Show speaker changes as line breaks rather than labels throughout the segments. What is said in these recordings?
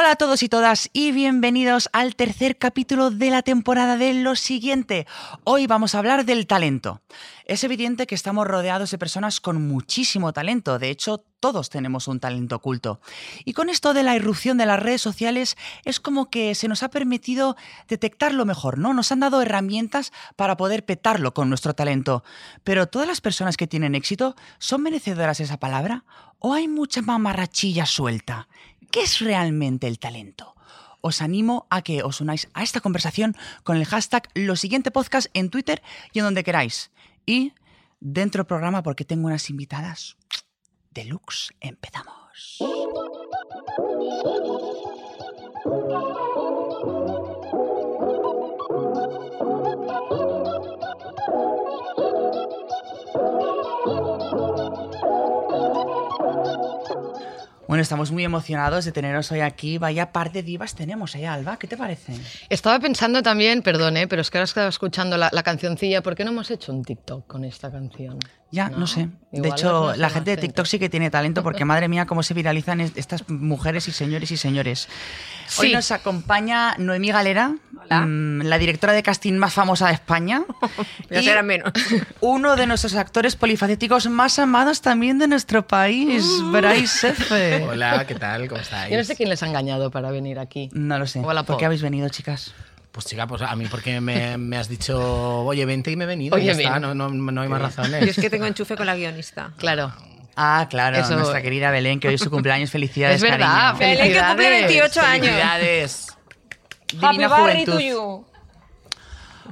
Hola a todos y todas y bienvenidos al tercer capítulo de la temporada de Lo siguiente. Hoy vamos a hablar del talento. Es evidente que estamos rodeados de personas con muchísimo talento, de hecho todos tenemos un talento oculto. Y con esto de la irrupción de las redes sociales es como que se nos ha permitido detectarlo mejor, ¿no? Nos han dado herramientas para poder petarlo con nuestro talento. Pero todas las personas que tienen éxito son merecedoras de esa palabra o hay mucha mamarrachilla suelta. ¿Qué es realmente el talento? Os animo a que os unáis a esta conversación con el hashtag Lo siguiente podcast en Twitter y en donde queráis. Y dentro del programa, porque tengo unas invitadas deluxe, empezamos. Bueno, estamos muy emocionados de teneros hoy aquí. Vaya par de divas tenemos, ¿eh, Alba? ¿Qué te parece?
Estaba pensando también, perdón, ¿eh? pero es que ahora estaba escuchando la, la cancioncilla. ¿Por qué no hemos hecho un TikTok con esta canción?
Ya, no,
No,
sé. De hecho, la gente de TikTok sí que tiene talento porque, madre mía, cómo se viralizan es- estas mujeres y señores y señores. Hoy nos acompaña Noemí Galera,
Hola.
mm, la directora de casting más famosa de España.
Ya será menos.
Uno de nuestros actores polifacéticos más amados también de nuestro país, Bryce F.
Hola, ¿qué tal? ¿Cómo estáis?
Yo no sé quién les ha engañado para venir aquí.
No lo sé.
Hola,
¿Por qué habéis venido, chicas?
Pues chica, pues a mí porque me, me has dicho, oye, vente y me he venido.
Oye,
ya está, no, no, no hay más razones.
Yo es que tengo enchufe con la guionista.
Claro.
Ah, claro,
Eso-
nuestra querida Belén, que hoy es su cumpleaños. Felicidades,
Es verdad,
cariño.
Belén, que cumple
Felicidades.
28 años.
Felicidades.
Divina
Happy
juventud.
to you.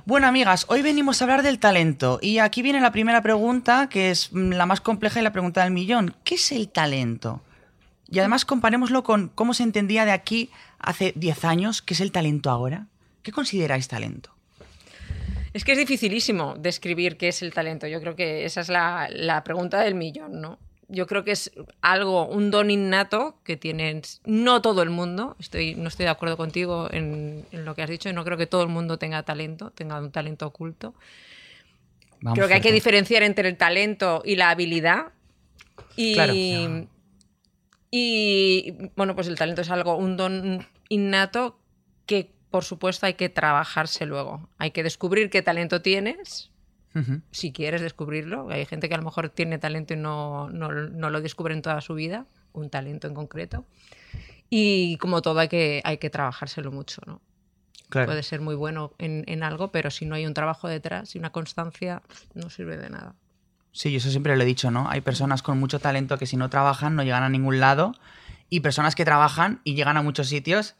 Bueno, amigas, hoy venimos a hablar del talento. Y aquí viene la primera pregunta, que es la más compleja y la pregunta del millón. ¿Qué es el talento? Y además comparémoslo con cómo se entendía de aquí hace 10 años, qué es el talento ahora. ¿Qué consideráis talento?
Es que es dificilísimo describir qué es el talento. Yo creo que esa es la, la pregunta del millón, ¿no? Yo creo que es algo, un don innato que tienen no todo el mundo. Estoy, no estoy de acuerdo contigo en, en lo que has dicho. No creo que todo el mundo tenga talento, tenga un talento oculto.
Vamos
creo que hay que diferenciar entre el talento y la habilidad. Y,
Claro.
y bueno, pues el talento es algo, un don innato que por supuesto hay que trabajarse luego. Hay que descubrir qué talento tienes, si quieres descubrirlo. Hay gente que a lo mejor tiene talento y no, no, no lo descubre en toda su vida, un talento en concreto. Y como todo hay que, hay que trabajárselo mucho, ¿no?
Claro.
Puede ser muy bueno en, en algo, pero si no hay un trabajo detrás y una constancia, no sirve de nada.
Sí, yo eso siempre lo he dicho, ¿no? Hay personas con mucho talento que si no trabajan no llegan a ningún lado y personas que trabajan y llegan a muchos sitios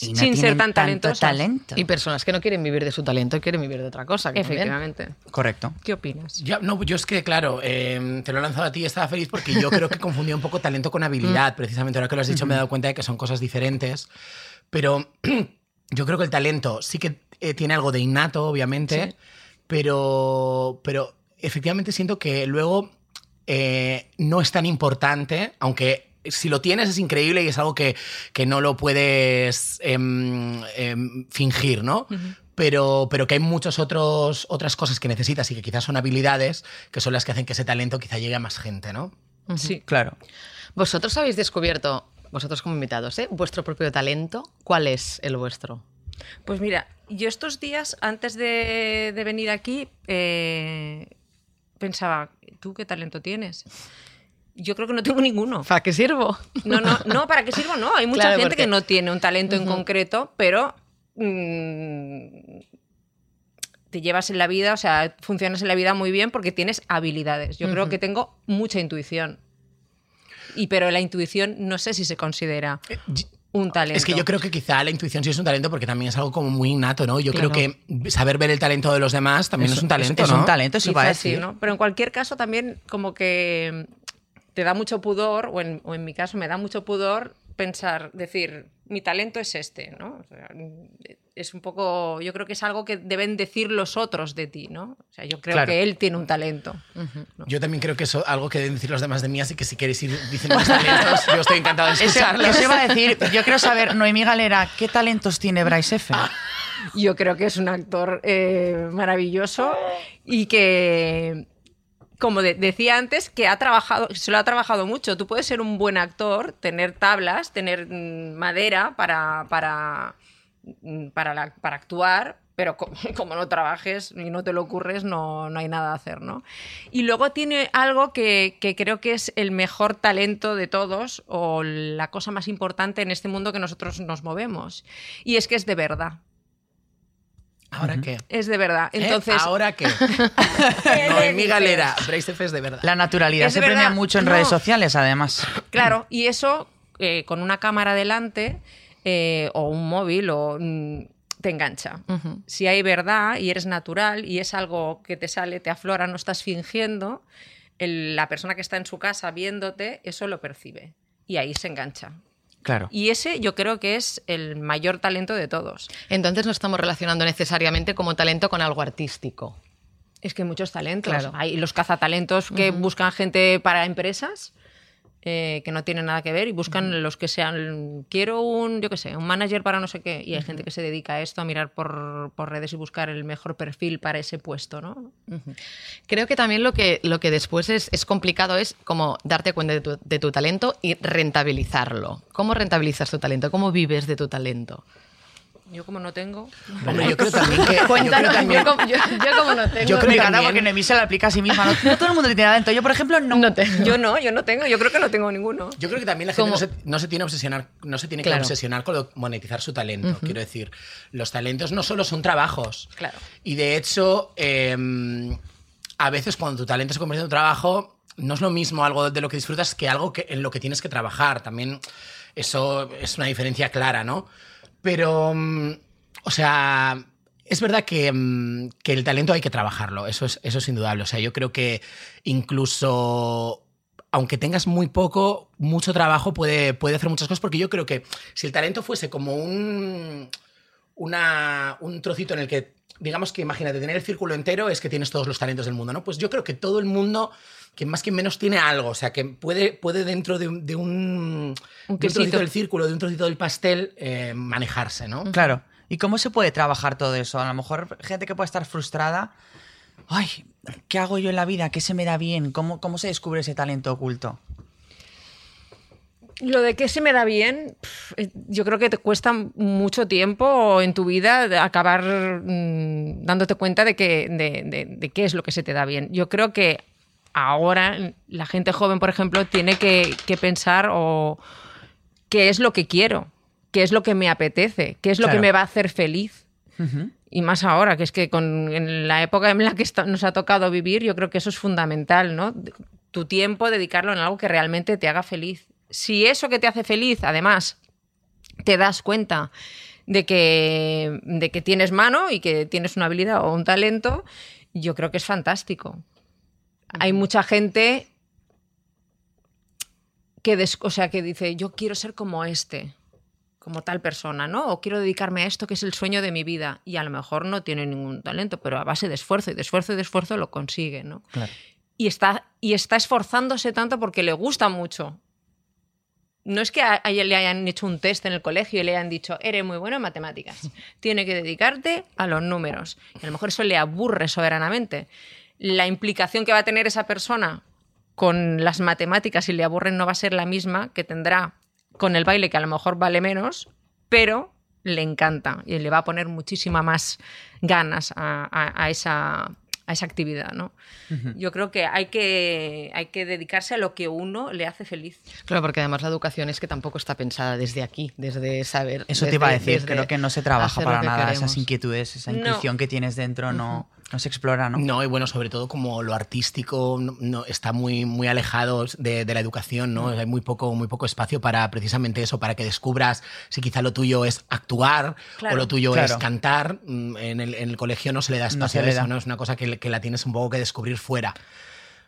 y no
Sin ser tan talentosas.
talento.
Y personas que no quieren vivir de su talento y quieren vivir de otra cosa. que también.
Efectivamente.
Correcto.
¿Qué opinas?
Ya, no, yo es que, claro, eh, te lo he lanzado a ti y estaba feliz porque yo creo que confundí un poco talento con habilidad. Precisamente ahora que lo has dicho me he dado cuenta de que son cosas diferentes. Pero yo creo que el talento sí que eh, tiene algo de innato, obviamente, pero, pero efectivamente siento que luego eh, no es tan importante, aunque si lo tienes es increíble y es algo que, que no lo puedes em, em, fingir, ¿no? Pero, pero que hay muchas otros, otras cosas que necesitas y que quizás son habilidades que son las que hacen que ese talento quizá llegue a más gente, ¿no?
Sí.
Claro.
Vosotros habéis descubierto, vosotros como invitados, ¿eh? vuestro propio talento. ¿Cuál es el vuestro?
Pues mira, yo estos días, antes de, de venir aquí, eh, pensaba, ¿tú qué talento tienes? Yo creo que no tengo ninguno.
¿Para qué sirvo?
No, no, no, ¿para qué sirvo? No, hay mucha
Claro,
gente
porque-
que no tiene un talento en concreto, pero mm, te llevas en la vida, o sea, funcionas en la vida muy bien porque tienes habilidades. Yo creo que tengo mucha intuición. Y pero la intuición no sé si se considera un talento.
Es que yo creo que quizá la intuición sí es un talento porque también es algo como muy innato, ¿no? Yo
Claro.
creo que saber ver el talento de los demás también es, un talento,
es
¿no?
un talento, eso va a
sí,
decir.
¿no? Pero en cualquier caso también como que te da mucho pudor, o en, o en mi caso me da mucho pudor pensar, decir, mi talento es este, ¿no? O sea, es un poco, yo creo que es algo que deben decir los otros de ti, ¿no? O sea, yo creo
Claro.
que él tiene un talento. ¿no?
Yo también creo que eso algo que deben decir los demás de mí, así que si queréis ir diciendo mis talentos, yo estoy encantado de
Eso,
escucharlos.
eso iba a decir, yo quiero saber, Noemí Galera, ¿qué talentos tiene Bryce F?
Yo creo que es un actor eh, maravilloso y que como de- decía antes, que ha trabajado, se lo ha trabajado mucho. Tú puedes ser un buen actor, tener tablas, tener mm, madera para, para, mm, para, para actuar, pero co- como, no trabajes y no te lo ocurres, no, no hay nada a hacer, ¿no? Y luego tiene algo que, que creo que es el mejor talento de todos o la cosa más importante en este mundo que nosotros nos movemos. Y es que es de verdad.
¿Ahora qué?
Es de verdad.
¿Eh?
Entonces,
¿Ahora qué? no, en mi galera. Bracef es de verdad.
La naturalidad
Es
se premia mucho en
no.
redes sociales, además.
Claro, y eso eh, con una cámara delante eh, o un móvil o mm, te engancha. Si hay verdad y eres natural y es algo que te sale, te aflora, no estás fingiendo, el- la persona que está en su casa viéndote, eso lo percibe y ahí se engancha.
Claro.
Y ese yo creo que es el mayor talento de todos.
Entonces no estamos relacionando necesariamente como talento con algo artístico.
Es que hay muchos talentos.
Claro.
Hay los cazatalentos que buscan gente para empresas eh, que no tienen nada que ver y buscan los que sean. Quiero un, yo qué sé, un manager para no sé qué. Y hay gente que se dedica a esto, a mirar por, por redes y buscar el mejor perfil para ese puesto, ¿no?
Creo que también lo que, lo que después es, es complicado es como darte cuenta de tu, de tu talento y rentabilizarlo. ¿Cómo rentabilizas tu talento? ¿Cómo vives de tu talento?
Yo, como no tengo.
Hombre, yo creo también que. yo creo también-
yo, como, yo- yo como no tengo.
Yo creo
Me
que
encanta porque Noemí se la aplica a sí misma. No, no todo el mundo tiene talento. Yo, por ejemplo, no.
no tengo.
Yo no, yo no tengo. Yo creo que no tengo ninguno.
Yo creo que también la gente
Como-
no se, no se tiene obsesionar, no se tiene
Claro.
que obsesionar con lo- monetizar su talento. Quiero decir, los talentos no solo son trabajos.
Claro.
Y de hecho, eh, a veces cuando tu talento se convierte en un trabajo, no es lo mismo algo de lo que disfrutas que algo que, en lo que tienes que trabajar. También eso es una diferencia clara, ¿no? Pero, mm, o sea, es verdad que, mm, que el talento hay que trabajarlo, eso es, eso es indudable. O sea, yo creo que incluso aunque tengas muy poco, mucho trabajo puede, puede hacer muchas cosas, porque yo creo que si el talento fuese como un, una, un trocito en el que, digamos que imagínate, tener el círculo entero es que tienes todos los talentos del mundo, ¿no? Pues yo creo que todo el mundo, que más que menos tiene algo, o sea, que puede, puede dentro de un, de un,
Un
de un
quesito.
trocito del círculo, de un trocito del pastel, eh, manejarse, ¿no?
Claro. ¿Y cómo se puede trabajar todo eso? A lo mejor gente que puede estar frustrada. Ay, ¿qué hago yo en la vida? ¿Qué se me da bien? ¿Cómo, cómo se descubre ese talento oculto?
Lo de que se me da bien, eh, yo creo que te cuesta mucho tiempo en tu vida acabar mm, dándote cuenta de, que, de, de- de qué es lo que se te da bien. Yo creo que ahora la gente joven, por ejemplo, tiene que, que pensar o qué es lo que quiero, qué es lo que me apetece, qué es lo
Claro.
que me va a hacer feliz. Y más ahora, que es que con, en la época en la que está- nos ha tocado vivir, yo creo que eso es fundamental, ¿no? Tu tiempo, dedicarlo en algo que realmente te haga feliz. Si eso que te hace feliz, además, te das cuenta de que, de que tienes mano y que tienes una habilidad o un talento, yo creo que es fantástico. Hay mucha gente que, des- o sea, que dice, yo quiero ser como este, como tal persona, ¿no? O quiero dedicarme a esto que es el sueño de mi vida. Y a lo mejor no tiene ningún talento, pero a base de esfuerzo y de esfuerzo y de esfuerzo lo consigue, ¿no?
Claro.
Y está, y está esforzándose tanto porque le gusta mucho. No es que a, le hayan hecho un test en el colegio y le hayan dicho, eres muy bueno en matemáticas, tiene que dedicarte a los números. Y a lo mejor eso le aburre soberanamente. La implicación que va a tener esa persona con las matemáticas, si le aburren, no va a ser la misma que tendrá con el baile, que a lo mejor vale menos, pero le encanta y le va a poner muchísima más ganas a, a- a esa, a esa actividad. ¿no? Yo creo que hay, que hay que dedicarse a lo que uno le hace feliz.
Claro, porque además la educación es que tampoco está pensada desde aquí, desde saber.
Eso te iba a decir. Creo que no se trabaja para nada.
queremos.
Esas inquietudes, esa
No.
intuición que tienes dentro no, no se explora, ¿no?
No, y bueno, sobre todo como lo artístico no, no- está muy, muy alejado de, de la educación, ¿no? Hay muy poco, muy poco espacio para precisamente eso, para que descubras si quizá lo tuyo es actuar
Claro.
o lo tuyo
Claro.
es cantar. Mm, En el, en el colegio no se le da espacio a eso,
da.
¿no? Es una cosa que, que la tienes un poco que descubrir fuera.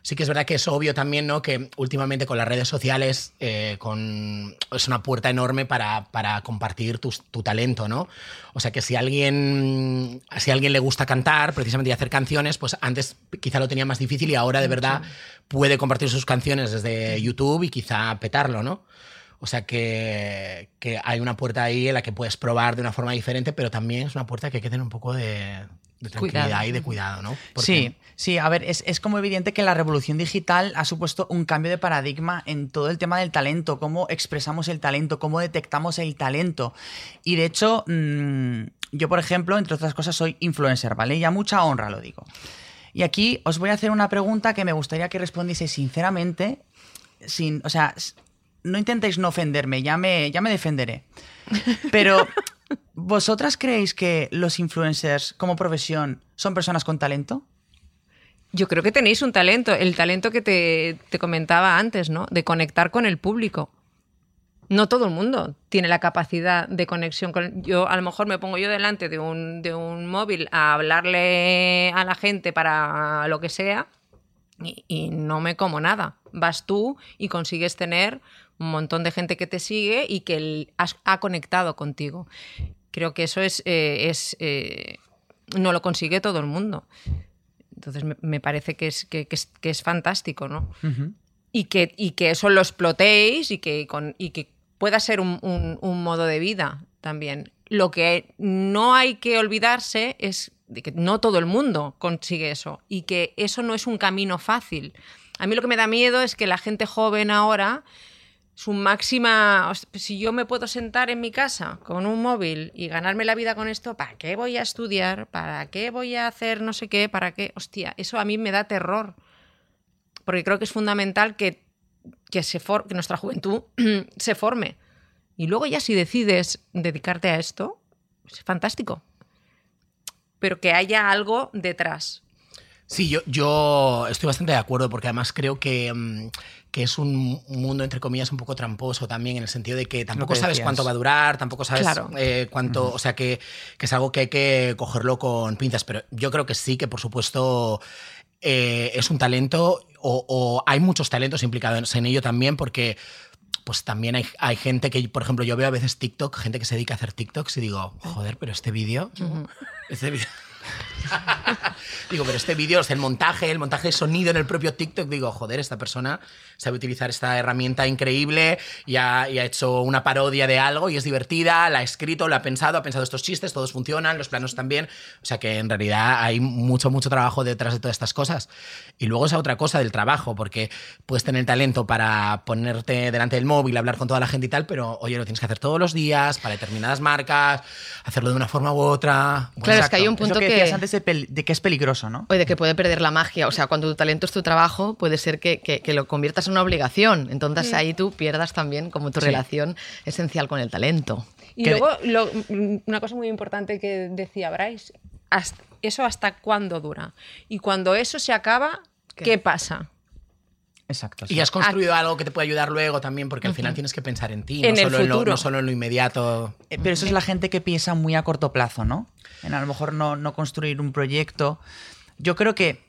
Sí que es verdad que es obvio también, ¿no? Que últimamente con las redes sociales eh, con, es una puerta enorme para, para compartir tus- tu, talento, ¿no? O sea que si alguien, si a alguien le gusta cantar, precisamente y hacer canciones, pues antes quizá lo tenía más difícil y ahora de verdad puede compartir sus canciones desde YouTube y quizá petarlo, ¿no? O sea que, que hay una puerta ahí en la que puedes probar de una forma diferente, pero también es una puerta que hay que tener un poco de, de tranquilidad
Cuidado.
y de cuidado, ¿no? Porque-
Sí, sí, a ver, es, es como evidente que la revolución digital ha supuesto un cambio de paradigma en todo el tema del talento, cómo expresamos el talento, cómo detectamos el talento. Y de hecho, mm, yo, por ejemplo, entre otras cosas, soy influencer, ¿vale? Y a mucha honra lo digo. Y aquí os voy a hacer una pregunta que me gustaría que respondieseis sinceramente, sin, o sea, no intentéis no ofenderme, ya me, ya me defenderé. Pero, ¿vosotras creéis que los influencers como profesión son personas con talento?
Yo creo que tenéis un talento, el talento que te, te comentaba antes, ¿no? De conectar con el público. No todo el mundo tiene la capacidad de conexión con. Yo a lo mejor me pongo yo delante de un, de un móvil a hablarle a la gente para lo que sea y, y no me como nada. Vas tú y consigues tener un montón de gente que te sigue y que el- has- ha conectado contigo. Creo que eso es, eh, es eh, no lo consigue todo el mundo. Entonces me, me parece que es, que, que es, que es fantástico, ¿no? Y que, y que eso lo explotéis y que, con, y que pueda ser un, un- un modo de vida también. Lo que no hay que olvidarse es de que no todo el mundo consigue eso y que eso no es un camino fácil. A mí lo que me da miedo es que la gente joven ahora, su máxima... os- Si yo me puedo sentar en mi casa con un móvil y ganarme la vida con esto, ¿para qué voy a estudiar? ¿Para qué voy a hacer no sé qué? ¿Para qué? Hostia, eso a mí me da terror. Porque creo que es fundamental que, que, se for- nuestra juventud se forme. Y luego ya si decides dedicarte a esto, es fantástico. Pero que haya algo detrás.
Sí, yo, yo estoy bastante de acuerdo porque además creo que, mm, que es un mundo, entre comillas, un poco tramposo también en el sentido de que tampoco
que
sabes cuánto va a durar, tampoco sabes
Claro.
eh, cuánto, o sea, que, que es algo que hay que cogerlo con pinzas, pero yo creo que sí, que por supuesto eh, es un talento o, o hay muchos talentos implicados en ello también porque pues también hay, hay gente que, por ejemplo, yo veo a veces TikTok, gente que se dedica a hacer TikToks y digo, joder, pero este vídeo, este vídeo... digo, pero este vídeo, el montaje, el montaje de sonido en el propio TikTok, digo, joder, esta persona sabe utilizar esta herramienta increíble y ha, y ha hecho una parodia de algo y es divertida, la ha escrito, la ha pensado, ha pensado estos chistes, todos funcionan, los planos también. O sea que en realidad hay mucho, mucho trabajo detrás de todas estas cosas. Y luego esa otra cosa del trabajo, porque puedes tener talento para ponerte delante del móvil, hablar con toda la gente y tal, pero oye, lo tienes que hacer todos los días para determinadas marcas, hacerlo de una forma u otra. Bueno,
Claro, es que hay un
Es lo
punto
que,
que-
decías antes de, de que es peligroso, ¿no?
O de que puede perder la magia. O sea, cuando tu talento es tu trabajo, puede ser que, que- que lo conviertas en una obligación. Entonces ahí tú pierdas también como tu relación esencial con el talento.
Y
Que-
luego, lo- mm, una cosa muy importante que decía Bryce, hasta- ¿eso hasta cuándo dura? Y cuando eso se acaba,
¿Qué?
¿qué, pasa?
Exacto. sí.
Y has construido algo que te puede ayudar luego también, porque al final tienes que pensar en ti,
En
no,
el
solo en lo,
futuro.
no solo en lo inmediato.
Eh, Pero eso es la gente que piensa muy a corto plazo, ¿no? En a lo mejor no, no construir un proyecto. Yo creo que,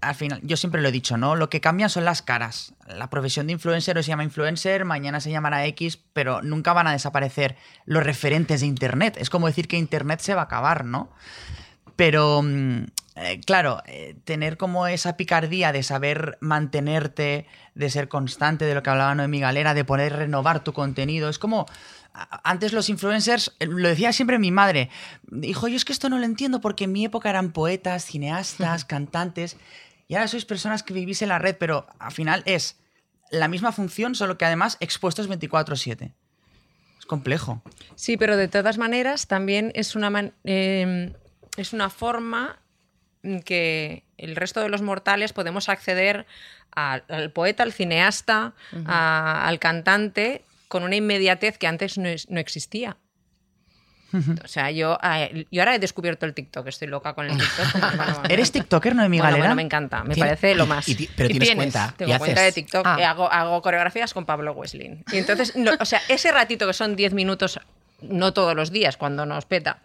al final, yo siempre lo he dicho, ¿no? Lo que cambia son las caras. La profesión de influencer hoy se llama influencer, mañana se llamará X, pero nunca van a desaparecer los referentes de Internet. Es como decir que Internet se va a acabar, ¿no? Pero, mm, eh, claro, eh, tener como esa picardía de saber mantenerte, de ser constante, de lo que hablaba Noemí Galera, de poder renovar tu contenido, es como... Antes los influencers, eh, lo decía siempre mi madre, dijo, yo es que esto no lo entiendo porque en mi época eran poetas, cineastas, cantantes, y ahora sois personas que vivís en la red, pero al final es la misma función, solo que además expuestos 24/7. Es complejo.
Sí, pero de todas maneras también es una, man- eh, es una forma que el resto de los mortales podemos acceder al, al poeta, al cineasta, a- al cantante con una inmediatez que antes no, no existía. O sea, yo, yo ahora he descubierto el TikTok, estoy loca con el TikTok. Bueno, bueno,
¿Eres TikToker, Noemí
bueno,
Galera?
bueno, me encanta, me
Tiene-
parece lo más.
y ti- pero tienes cuenta,
Tengo
y
cuenta
haces-
de TikTok,
Ah.
hago, hago coreografías con Pablo Wesley. Y entonces, no, o sea, ese ratito que son 10 minutos, no todos los días, cuando nos peta,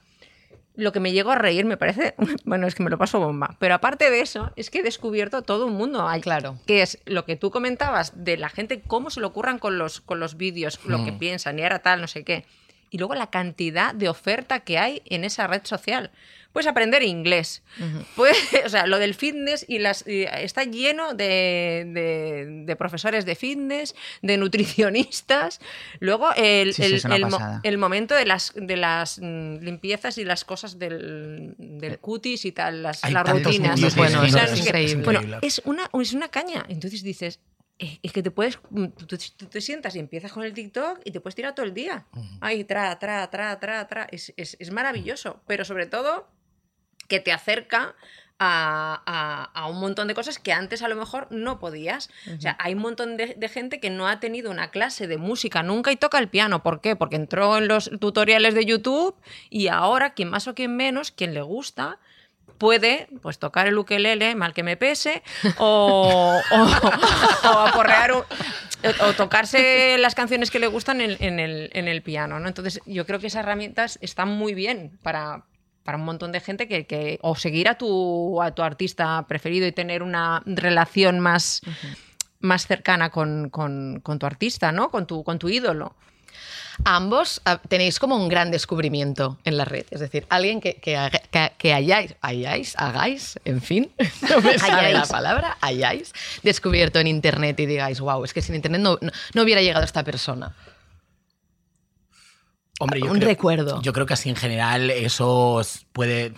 lo que me llego a reír me parece, bueno, es que me lo paso bomba. Pero aparte de eso, es que he descubierto todo un mundo. Hay,
Claro.
Que es lo que tú comentabas de la gente, cómo se le ocurran con los, con los vídeos, lo que piensan, y ahora tal, no sé qué. y luego la cantidad de oferta que hay en esa red social. Puedes aprender inglés. Puedes- o sea, lo del fitness y las, y está lleno de, de- de profesores de fitness, de nutricionistas. Luego, el,
Sí, sí,
el-
es una
el mo-
pasada.
el momento de las, de las mm, limpiezas y las cosas del, del cutis y tal, las, rutinas.
Bueno, es increíble.
Bueno, es una, es una caña. Entonces dices, eh, es que te puedes, mm, tú, tú- tú te sientas y empiezas con el TikTok y te puedes tirar todo el día. Ahí, tra, tra, tra, tra, tra. Es, es- es maravilloso, pero sobre todo que te acerca a, a- a un montón de cosas que antes a lo mejor no podías. O sea, hay un montón de, de gente que no ha tenido una clase de música nunca y toca el piano. ¿Por qué? Porque entró en los tutoriales de YouTube y ahora, quien más o quien menos, quien le gusta, puede pues tocar el ukelele, mal que me pese, o, o, o aporrear un- o tocarse las canciones que le gustan en, en el, en el piano. ¿no? Entonces, yo creo que esas herramientas están muy bien para, para un montón de gente que, que- o seguir a tu, a tu artista preferido y tener una relación más, más cercana con, con- con tu artista, ¿no? Con tu, con tu ídolo.
Ambos ah, tenéis como un gran descubrimiento en la red. Es decir, alguien que, que, que- que hayáis, hayáis, hagáis, en fin, no me sale la palabra, hayáis descubierto en internet y digáis, wow, es que sin internet no, no- no hubiera llegado esta persona.
Hombre, yo
Un
creo-
recuerdo.
Yo creo que así en general eso es- puede,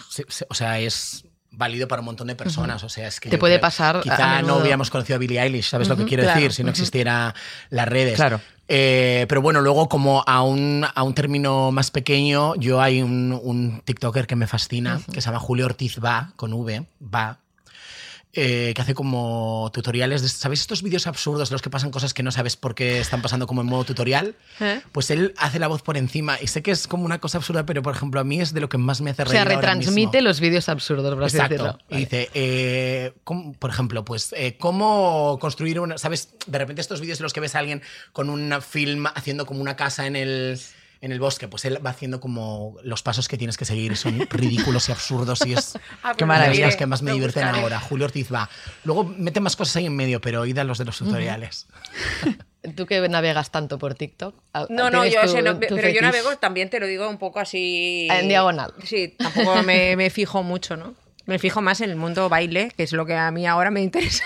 o sea, es válido para un montón de personas. O sea, es que
Te puede
creo-
pasar
Quizá no hubiéramos conocido a Billie Eilish, ¿sabes lo que quiero
claro,
decir? Si no existiera las redes.
Claro.
Eh, pero bueno, luego como a un, a un término más pequeño, yo hay un, un TikToker que me fascina, que se llama Julio Ortiz Va, con V, Va, eh, que hace como tutoriales de, ¿sabéis estos vídeos absurdos en los que pasan cosas que no sabes por qué están pasando como en modo tutorial?
¿Eh?
Pues él hace la voz por encima y sé que es como una cosa absurda, pero por ejemplo a mí es de lo que más me hace
O
reír ahora
retransmite
mismo.
los vídeos absurdos, por así
Exacto. Y dice, eh, ¿cómo- por ejemplo, pues, ¿cómo construir una. ¿Sabes? De repente estos vídeos en los que ves a alguien con un film haciendo como una casa en el. En el bosque, pues él va haciendo como los pasos que tienes que seguir, son ridículos y absurdos y es
Ah,
Qué
pues
maravilla.
de
miré,
los que más me divierten
buscaré.
ahora. Julio Ortiz va. Luego mete más cosas ahí en medio, pero id a los de los tutoriales.
Tú que navegas tanto por TikTok.
No, no,
¿tienes
yo
tu-
sé, no, pero yo navego, también te lo digo un poco así...
En diagonal.
Sí, tampoco me, me fijo mucho, ¿no? Me fijo más en el mundo baile, que es lo que a mí ahora me interesa.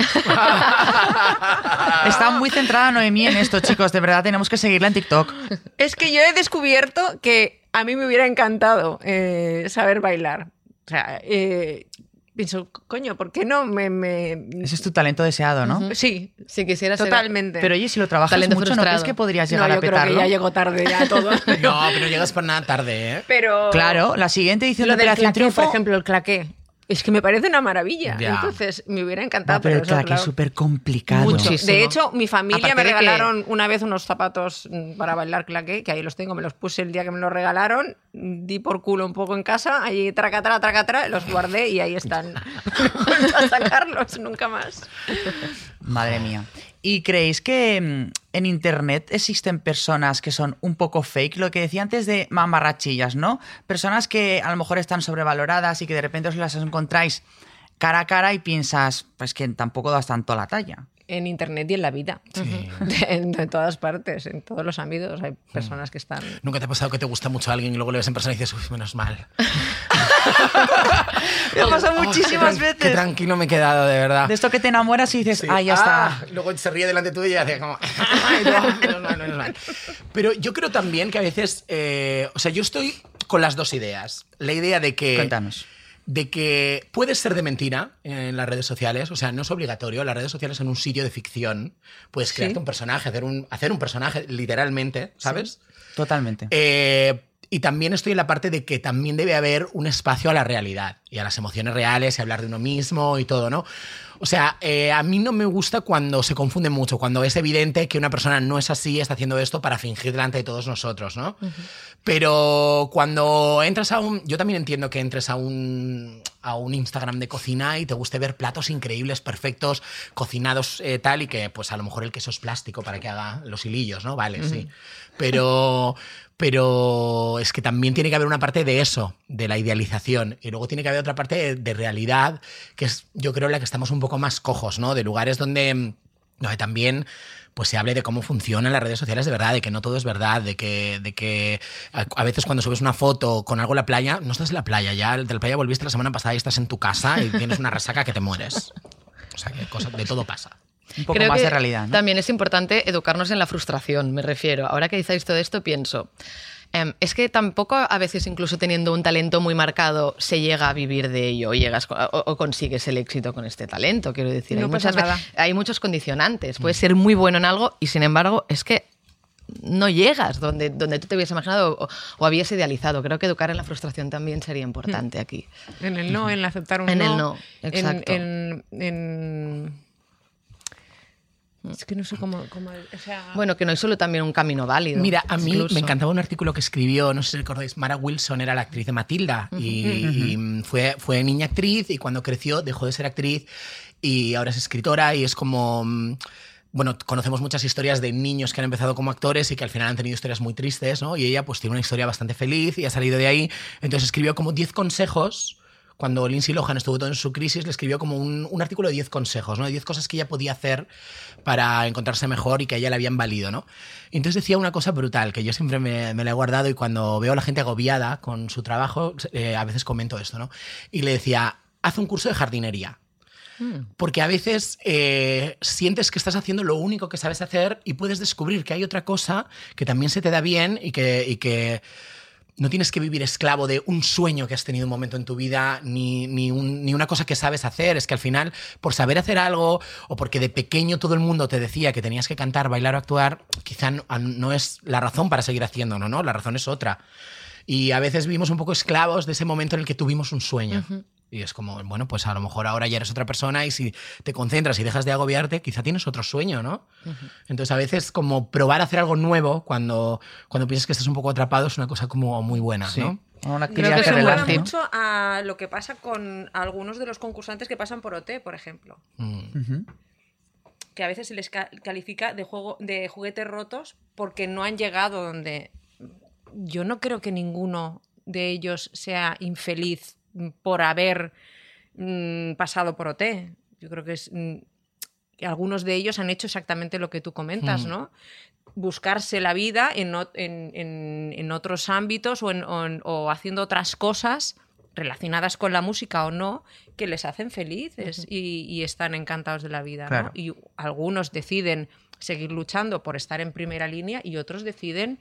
Está muy centrada Noemí en esto, chicos. De verdad, tenemos que seguirla en TikTok.
es que yo he descubierto que a mí me hubiera encantado eh, saber bailar. O sea, eh, pienso, coño, ¿por qué no me... me-
Ese es tu talento deseado, ¿no?
Sí,
Si quisieras ser-
totalmente.
Pero oye, si lo trabajas
Talento
mucho, ¿no crees que podrías
no,
llegar
yo
a
creo
petarlo?
que ya llegó tarde ya todo.
No, pero llegas para nada tarde, ¿eh?
Pero...
Claro, la siguiente edición
Lo
de Operación
claqué,
Triunfo...
por ejemplo, el claqué. Es que me parece una maravilla.
Ya.
Entonces, me hubiera encantado.
pero el
eso,
claque es
claro,
súper complicado.
Mucho.
De
Muchísimo.
hecho, mi familia
Aparte
me
que-
regalaron una vez unos zapatos mm, para bailar claqué, que ahí los tengo, me los puse el día que me los regalaron, di por culo un poco en casa, allí tracatra, tracatra, los guardé y ahí están. A sacarlos nunca más.
Madre mía. ¿Y creéis que mm, en Internet existen personas que son un poco fake? Lo que decía antes de mamarrachillas, ¿no? Personas que a lo mejor están sobrevaloradas y que de repente os las encontráis cara a cara y piensas, pues que tampoco das tanto la talla.
En internet y en la vida. En, en todas partes, en todos los ámbitos hay personas que están.
¿Nunca te ha pasado que te gusta mucho a alguien y luego le ves en persona y dices, uy, menos mal?
Me ha pasado
Oh,
muchísimas
qué tran- Qué
veces.
tranquilo me he quedado, de verdad.
De esto que te enamoras y dices,
Sí.
ah, ya
Ah,
está.
Luego se ríe delante tuyo y hace como. "Ay, no, menos mal, menos mal". Pero yo creo también que a veces. eh, o sea, yo estoy con las dos ideas. La idea de que.
Cuéntanos.
De que puedes ser de mentira en las redes sociales, o sea, no es obligatorio. Las redes sociales son un sitio de ficción. Puedes crearte un personaje, hacer un, hacer un personaje literalmente, ¿sabes?
Totalmente.
Eh, y también estoy en la parte de que también debe haber un espacio a la realidad y a las emociones reales y hablar de uno mismo y todo, ¿no? O sea, eh, a mí no me gusta cuando se confunde mucho, cuando es evidente que una persona no es así, está haciendo esto para fingir delante de todos nosotros, ¿no? Pero cuando entras a un... Yo también entiendo que entres a un, a un Instagram de cocina y te guste ver platos increíbles, perfectos, cocinados eh, tal, y que pues a lo mejor el queso es plástico para que haga los hilillos, ¿no? Vale, sí. Pero, pero es que también tiene que haber una parte de eso, de la idealización, y luego tiene que haber otra parte de, de realidad, que es yo creo la que estamos un poco más cojos, ¿no? De lugares donde, donde también pues se hable de cómo funcionan las redes sociales de verdad, de que no todo es verdad, de que, de que a, a veces cuando subes una foto con algo en la playa, no estás en la playa, ya de la playa volviste la semana pasada y estás en tu casa y tienes una resaca que te mueres. O sea, que cosa- de todo pasa.
Un poco
Creo
más
que
de realidad, ¿no?
También es importante educarnos en la frustración, me refiero. Ahora que dices todo esto, pienso. Em, es que tampoco a veces, incluso teniendo un talento muy marcado, se llega a vivir de ello o, llegas, o, o consigues el éxito con este talento. Quiero decir,
No
hay, muchas hay muchos condicionantes. Puedes ser muy bueno en algo y, sin embargo, es que no llegas donde, donde tú te habías imaginado o, o habías idealizado. Creo que educar en la frustración también sería importante aquí.
En el no, en aceptar un
En
no.
el no,
en-
exacto.
En, en- Es que no sé cómo... cómo- o sea,
Bueno, que no hay solo también un camino válido.
Mira, a mí
incluso.
me encantaba un artículo que escribió, no sé si recordáis, Mara Wilson era la actriz de Matilda y, y fue, fue niña actriz y cuando creció dejó de ser actriz y ahora es escritora y es como... mm, Bueno, conocemos muchas historias de niños que han empezado como actores y que al final han tenido historias muy tristes, ¿no? Y ella pues tiene una historia bastante feliz y ha salido de ahí. Entonces escribió como 10 consejos cuando Lindsay Lohan estuvo todo en su crisis, le escribió como un, un artículo de 10 consejos, ¿no? De 10 cosas que ella podía hacer para encontrarse mejor y que a ella le habían valido, ¿no? Y entonces decía una cosa brutal, que yo siempre me, me la he guardado y cuando veo a la gente agobiada con su trabajo, eh, a veces comento esto, ¿no? Y le decía, haz un curso de jardinería. Porque a veces eh, sientes que estás haciendo lo único que sabes hacer y puedes descubrir que hay otra cosa que también se te da bien y que, y que no tienes que vivir esclavo de un sueño que has tenido un momento en tu vida, ni, ni, ni una cosa que sabes hacer. Es que al final, por saber hacer algo o porque de pequeño todo el mundo te decía que tenías que cantar, bailar o actuar, quizá no, no es la razón para seguir haciéndolo, ¿no? La razón es otra. Y a veces vivimos un poco esclavos de ese momento en el que tuvimos un sueño. Y es como, bueno, pues a lo mejor ahora ya eres otra persona y si te concentras y dejas de agobiarte, quizá tienes otro sueño, ¿no? Entonces a veces como probar a hacer algo nuevo cuando, cuando piensas que estás un poco atrapado es una cosa como muy buena,
Sí.
¿no?
Una
Creo que
que
se
relaja,
recuerda
relaje, ¿no?
mucho a lo que pasa con algunos de los concursantes que pasan por OT, por ejemplo.
Mm.
Que a veces se les ca- califica de, juego, de juguetes rotos porque no han llegado donde... Yo no creo que ninguno de ellos sea infeliz por haber mm, pasado por OT. Yo creo que es... mm, algunos de ellos han hecho exactamente lo que tú comentas,
Mm.
¿no? Buscarse la vida en, o- en- en- en otros ámbitos o, en- o en- o haciendo otras cosas relacionadas con la música o no, que les hacen felices y, y están encantados de la vida. ¿no? Y algunos deciden seguir luchando por estar en primera línea y otros deciden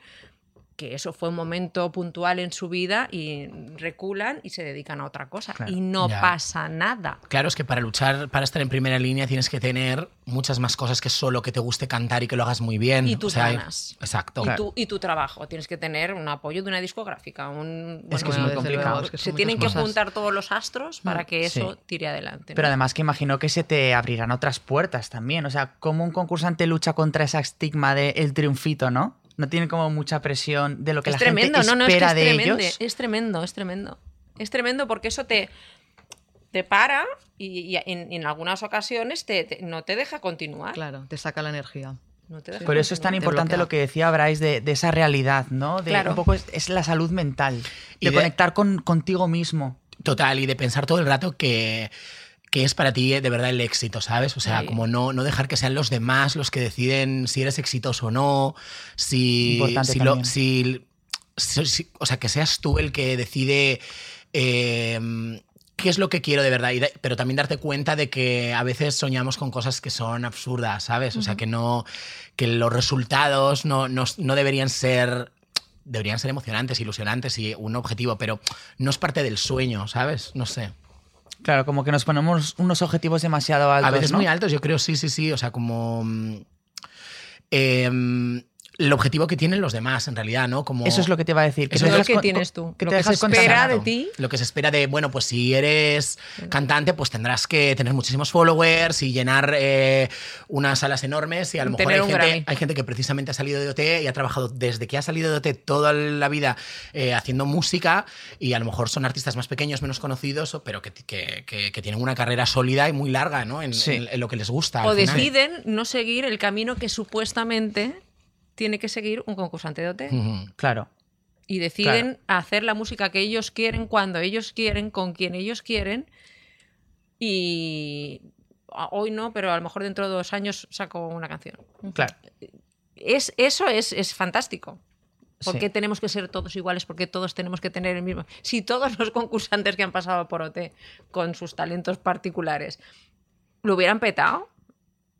que eso fue un momento puntual en su vida y reculan y se dedican a otra cosa.
Claro.
Y no
Ya.
pasa nada.
Claro, es que para luchar, para estar en primera línea tienes que tener muchas más cosas que solo que te guste cantar y que lo hagas muy bien.
Y tus
O sea, hay-
ganas.
Exacto.
Y, tu, y tu trabajo. Tienes que tener un apoyo de una discográfica. Un,
Es que es muy complicado.
es que
se tienen que
cosas.
juntar todos los astros para que
Sí.
eso tire adelante. ¿no?
Pero además que imagino que se te abrirán otras puertas también. O sea, ¿cómo un concursante lucha contra ese estigma de el triunfito, no? No tiene como mucha presión de lo que
es
la
tremendo,
gente
no, no, es que
espera
es
de
tremendo,
ellos.
es tremendo, es tremendo. Es tremendo porque eso te, te para y, y en, en algunas ocasiones te, te- no te deja continuar.
Claro, te saca la energía.
No te deja
Por eso es tan importante lo que decía Bryce de, de esa realidad, ¿no? De
Claro.
un poco es, es la salud mental,
Y
de,
de-
conectar con, contigo mismo.
Total, y de pensar todo el rato que, que es para ti eh, de verdad el éxito, ¿sabes? O sea, como no, no dejar que sean los demás los que deciden si eres exitoso o no, si, si, lo- si- o sea, que seas tú el que decide eh, qué es lo que quiero de verdad, y de- pero también darte cuenta de que a veces soñamos con cosas que son absurdas, ¿sabes? O sea, que no, que los resultados no, no, no deberían ser deberían ser emocionantes, ilusionantes y un objetivo, pero no es parte del sueño, ¿sabes? No sé.
Claro, como que nos ponemos unos objetivos demasiado altos.
A veces
¿no?
muy altos, yo creo, sí, sí, sí. O sea, como. em, el objetivo que tienen los demás, en realidad, ¿no? Como,
Eso es lo que te iba a decir.
Eso es lo
que tienes tú,
Que
lo
te
que se espera de ti.
Lo que se espera de, bueno, pues si eres cantante, pues tendrás que tener muchísimos followers y llenar eh, unas salas enormes. Y a lo mejor hay gente, hay gente que precisamente ha salido de OT y ha trabajado desde que ha salido de OT toda la vida eh, haciendo música. Y a lo mejor son artistas más pequeños, menos conocidos, pero que, que- tienen una carrera sólida y muy larga, ¿no? En,
Sí.
en- en lo que les gusta.
O deciden no seguir el camino que supuestamente tiene que seguir un concursante de OT.
Claro.
Y deciden hacer la música que ellos quieren, cuando ellos quieren, con quien ellos quieren. Y "Ah, hoy no, pero a lo mejor dentro de dos años saco una canción.
Claro.
Es, eso es, es fantástico. ¿Por
Sí.
qué tenemos que ser todos iguales? ¿Por qué todos tenemos que tener el mismo? Si todos los concursantes que han pasado por OT con sus talentos particulares lo hubieran petado,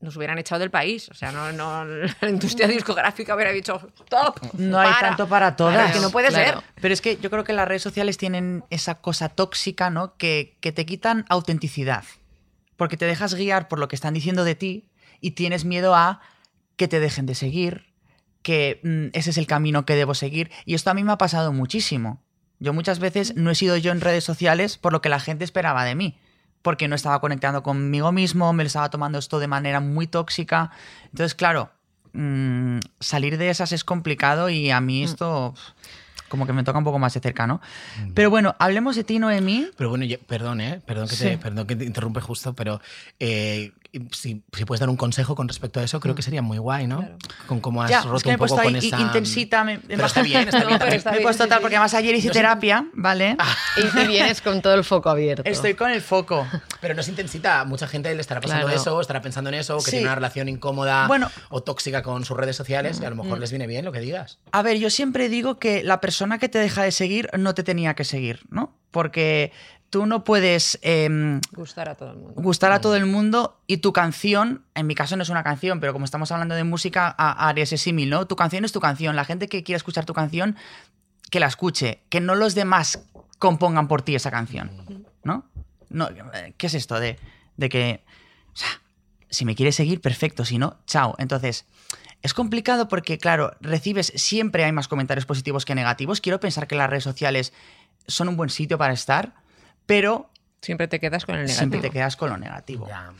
nos hubieran echado del país. O sea, no, no la industria discográfica hubiera dicho stop.
No hay tanto para todas.
Claro, que no puede
Claro.
ser.
Pero es que yo creo que las redes sociales tienen esa cosa tóxica, ¿no? Que, que te quitan autenticidad. Porque te dejas guiar por lo que están diciendo de ti y tienes miedo a que te dejen de seguir, que mm, ese es el camino que debo seguir. Y esto a mí me ha pasado muchísimo. Yo muchas veces no he sido yo en redes sociales por lo que la gente esperaba de mí. Porque no estaba conectando conmigo mismo, me lo estaba tomando esto de manera muy tóxica. Entonces, claro, mm, salir de esas es complicado y a mí esto pf, como que me toca un poco más de cerca, ¿no? Pero bueno, hablemos de ti, Noemí.
Pero bueno, yo- perdón, ¿eh? Perdón que, te, perdón que te interrumpe justo, pero eh, si, si puedes dar un consejo con respecto a eso, creo que sería muy guay, ¿no?
Claro.
Con cómo has
Ya,
roto
es que me he
un poco
puesto
con
ahí
esa...
intensita. Me,
Pero está bien, está
No,
bien.
pero
también.
está
me he puesto
sí,
tal
sí.
porque además ayer hice
No sé-
terapia, ¿vale?
Y, y vienes con todo el foco abierto.
Estoy con el foco.
Pero no es intensita. Mucha gente le estará pasando
Claro.
eso, estará pensando en eso, que
Sí.
tiene una relación incómoda
Bueno.
o tóxica con sus redes sociales y a lo
Mm.
mejor les viene bien lo que digas.
A ver, yo siempre digo que la persona que te deja de seguir no te tenía que seguir, ¿no? Porque tú no puedes em,
Gustar a todo el mundo.
gustar a todo el mundo y tu canción, en mi caso no es una canción, pero como estamos hablando de música, haré ese símil, ¿no? Tu canción es tu canción. La gente que quiera escuchar tu canción, que la escuche. Que no los demás compongan por ti esa canción, ¿no? no ¿Qué es esto de, de que, o sea, si me quieres seguir, perfecto, si no, chao. Entonces, es complicado porque, claro, recibes, siempre hay más comentarios positivos que negativos. Quiero pensar que las redes sociales son un buen sitio para estar, pero
Siempre te quedas con el negativo.
siempre te quedas con lo negativo.
Ya.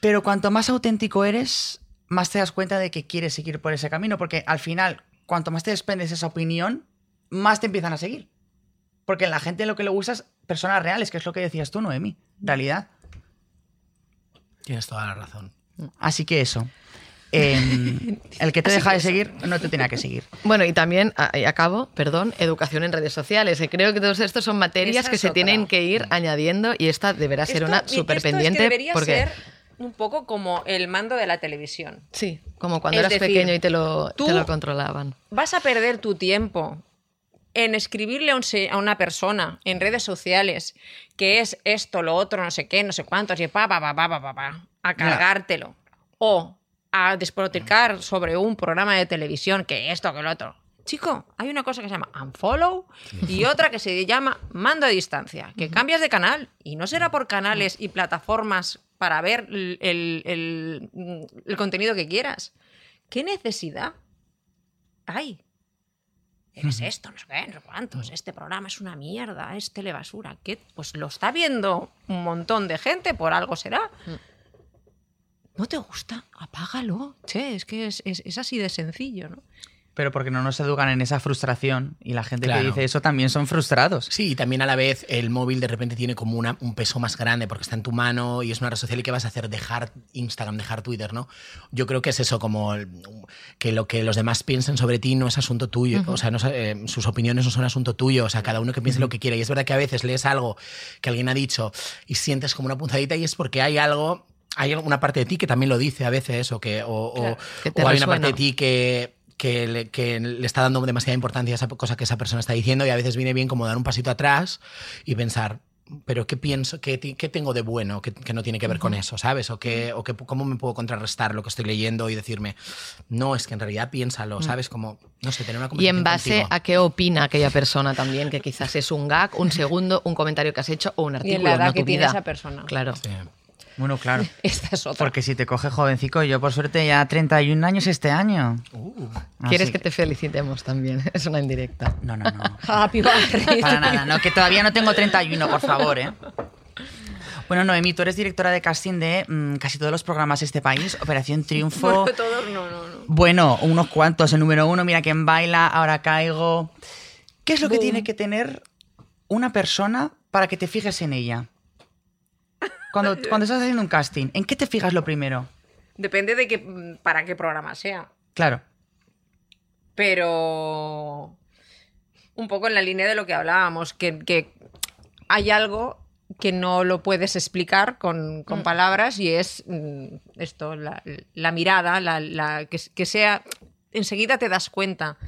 Pero cuanto más auténtico eres, más te das cuenta de que quieres seguir por ese camino, porque al final, cuanto más te desprendes esa opinión, más te empiezan a seguir. Porque la gente lo que le gusta es personas reales, que es lo que decías tú, Noemi, realidad.
Tienes toda la razón.
Así que eso. Em, el que te deja de seguir no te tenía que seguir.
Bueno, y también, a- y acabo, perdón, educación en redes sociales. que Creo que todos estos son materias
Esa
que
es
se
otra.
tienen que ir añadiendo y esta deberá ser
Esto-
una súper
es que
pendiente.
debería
porque,
ser un poco como el mando de la televisión.
Sí, como cuando
Es
eras
decir,
pequeño y te lo, te
tú-
lo controlaban.
Vas a perder tu tiempo en escribirle a, un se- a una persona en redes sociales que es esto, lo otro, no sé qué, no sé cuántos, y pa, pa, pa, pa, pa, pa, pa, a cargártelo. O a despotricar sobre un programa de televisión que esto, que lo otro. Chico, hay una cosa que se llama unfollow y otra que se llama mando a distancia, que cambias de canal y no será por canales y plataformas para ver el, el- el- el contenido que quieras. ¿Qué necesidad hay? Eres esto, no sé qué, no sé cuántos. Este programa es una mierda, es telebasura. ¿Qué? Pues lo está viendo un montón de gente, por algo será. ¿No te gusta? Apágalo. Che, es que es, es- es así de sencillo, ¿no?
Pero porque no nos educan en esa frustración y la gente que dice eso también son frustrados.
Sí, y también a la vez el móvil de repente tiene como una- un peso más grande porque está en tu mano y es una red social y ¿qué vas a hacer? Dejar Instagram, dejar Twitter, ¿no? Yo creo que es eso, como el- que lo que los demás piensen sobre ti no es asunto tuyo, o sea, no, eh, sus opiniones no son asunto tuyo, o sea, cada uno que piense lo que quiera. Y es verdad que a veces lees algo que alguien ha dicho y sientes como una punzadita y es porque hay algo... Hay una parte de ti que también lo dice a veces, o que o, o-
Claro.
Que te
o hay una parte de ti que, que, le, que le está dando demasiada importancia a esa cosa que esa persona está diciendo y a veces viene bien como dar un pasito atrás y pensar, pero ¿qué pienso? ¿Qué, tengo de bueno que, que no tiene que ver con eso? ¿Sabes? O, qué, o qué- cómo me puedo contrarrestar lo que estoy leyendo y decirme, no, es que en realidad piénsalo, ¿sabes? Como, no sé, tener una
Y
conversación
en base
contigo.
a qué opina aquella persona también, que quizás es un gag, un segundo, un comentario que has hecho o un
Y
artículo,
en la edad
no
que
tu
tiene
vida.
esa persona.
Claro.
Sí.
Bueno, claro.
Esta es otra.
Porque si te coge jovencico, yo por suerte ya 31 años este año.
Uh,
¿Quieres que te felicitemos también? Es una indirecta.
No, no, no.
Happy birthday.
Para nada, no, que todavía no tengo 31, por favor, ¿eh? Bueno, Noemí, tú eres directora de casting de mm, casi todos los programas de este país, Operación Triunfo.
Bueno, todos no, no, no.
Bueno, unos cuantos. El número uno, mira quién baila, ahora caigo. ¿Qué es lo que tiene que tener una persona para que te fijes en ella? Cuando, cuando estás haciendo un casting, ¿en qué te fijas lo primero?
Depende de qué, para qué programa sea.
Claro.
Pero un poco en la línea de lo que hablábamos, que, que hay algo que no lo puedes explicar con, con palabras y es mm, esto, la, la mirada, la, la- que, que sea, enseguida te das cuenta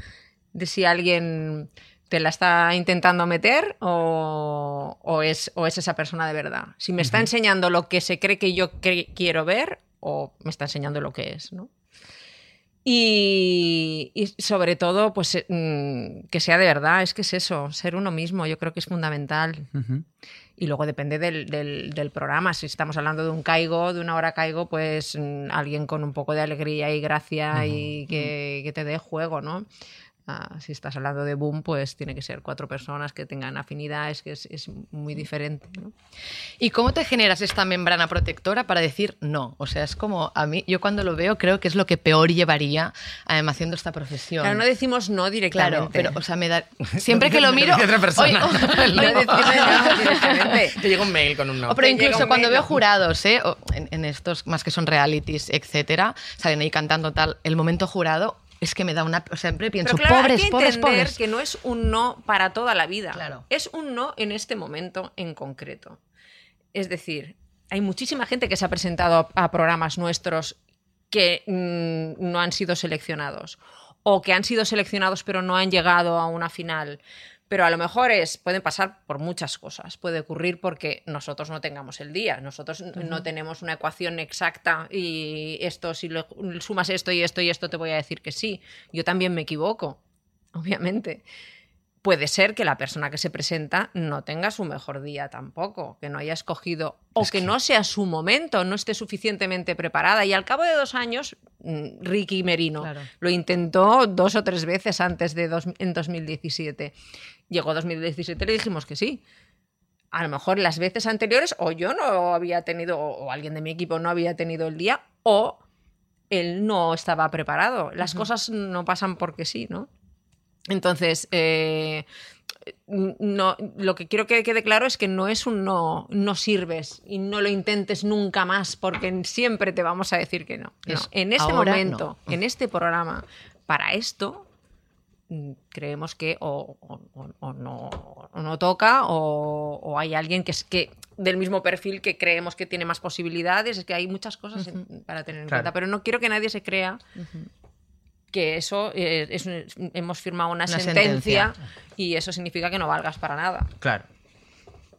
de si alguien te la está intentando meter o, o es, o es esa persona de verdad. Si me está enseñando lo que se cree que yo cre- quiero ver o me está enseñando lo que es, ¿no? Y, y sobre todo, pues eh, mm, que sea de verdad, es que es eso, ser uno mismo, yo creo que es fundamental. Y luego depende del, del- del programa. Si estamos hablando de un caigo, de una hora caigo, pues mm, alguien con un poco de alegría y gracia y que, que te dé juego, ¿no? Ah, si estás hablando de boom, pues tiene que ser cuatro personas que tengan afinidad, es que es, es muy diferente. ¿no?
¿Y cómo te generas esta membrana protectora para decir no? O sea, es como a mí, yo cuando lo veo creo que es lo que peor llevaría em, haciendo esta profesión.
Claro, no decimos no directamente.
Claro, pero, o sea, me da. Siempre que lo miro.
Otra persona.
Oye,
No directamente.
Te llega un mail con un no.
O, pero incluso cuando
mail.
veo jurados, ¿eh? O en, en estos más que son realities, etcétera, salen ahí cantando tal, el momento jurado es que me da una. O sea, siempre pienso,
Pero claro,
pobres,
hay que
pobres,
que no es un no para toda la vida.
Claro.
Es un no en este momento en concreto. Es decir, hay muchísima gente que se ha presentado a, a programas nuestros que mm, no han sido seleccionados o que han sido seleccionados pero no han llegado a una final. Pero a lo mejor es, pueden pasar por muchas cosas. Puede ocurrir porque nosotros no tengamos el día. Nosotros no tenemos una ecuación exacta y esto, si le sumas esto y esto y esto, te voy a decir que sí. Yo también me equivoco, obviamente. Puede ser que la persona que se presenta no tenga su mejor día tampoco, que no haya escogido o que, no sea su momento, no esté suficientemente preparada. Y al cabo de dos años, mm, Ricky Merino
Claro.
lo intentó dos o tres veces antes de dos- en 2017. Llegó 2017 y le dijimos que sí. A lo mejor las veces anteriores o yo no había tenido, o alguien de mi equipo no había tenido el día, o él no estaba preparado. Las cosas no pasan porque sí, ¿no? Entonces, eh, no, lo que quiero que quede claro es que no es un no, no sirves y no lo intentes nunca más porque siempre te vamos a decir que no. En este
ahora
momento,
no.
en este programa, para esto, mm, creemos que o, o- o- o no, o no toca o, hay alguien que es que del mismo perfil que creemos que tiene más posibilidades. Es que hay muchas cosas en- para tener en
Claro.
cuenta, pero no quiero que nadie se crea que eso eh, es un- hemos firmado una,
Una
sentencia,
sentencia.
y eso significa que no valgas para nada.
Claro.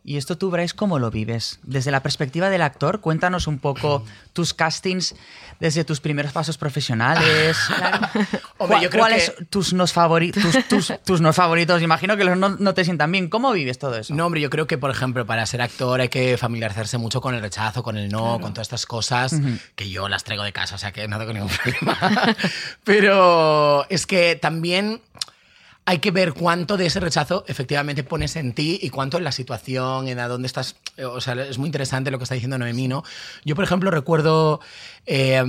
¿Y esto tú, Bryce, cómo lo vives? Desde la perspectiva del actor, cuéntanos un poco tus castings desde tus primeros pasos profesionales.
Hombre,
¿Cuál-
yo creo
¿Cuáles
que-
tus nos favoritos? Tus, tus- tus no favoritos. Imagino que los no, no te sientan bien. ¿Cómo vives todo eso?
No, hombre, yo creo que, por ejemplo, para ser actor hay que familiarizarse mucho con el rechazo, con el no, con todas estas cosas que yo las traigo de casa, o sea que no tengo ningún problema. Pero es que también hay que ver cuánto de ese rechazo efectivamente pones en ti y cuánto en la situación, en a dónde estás. O sea, es muy interesante lo que está diciendo Noemí, ¿no? Yo, por ejemplo, recuerdo eh,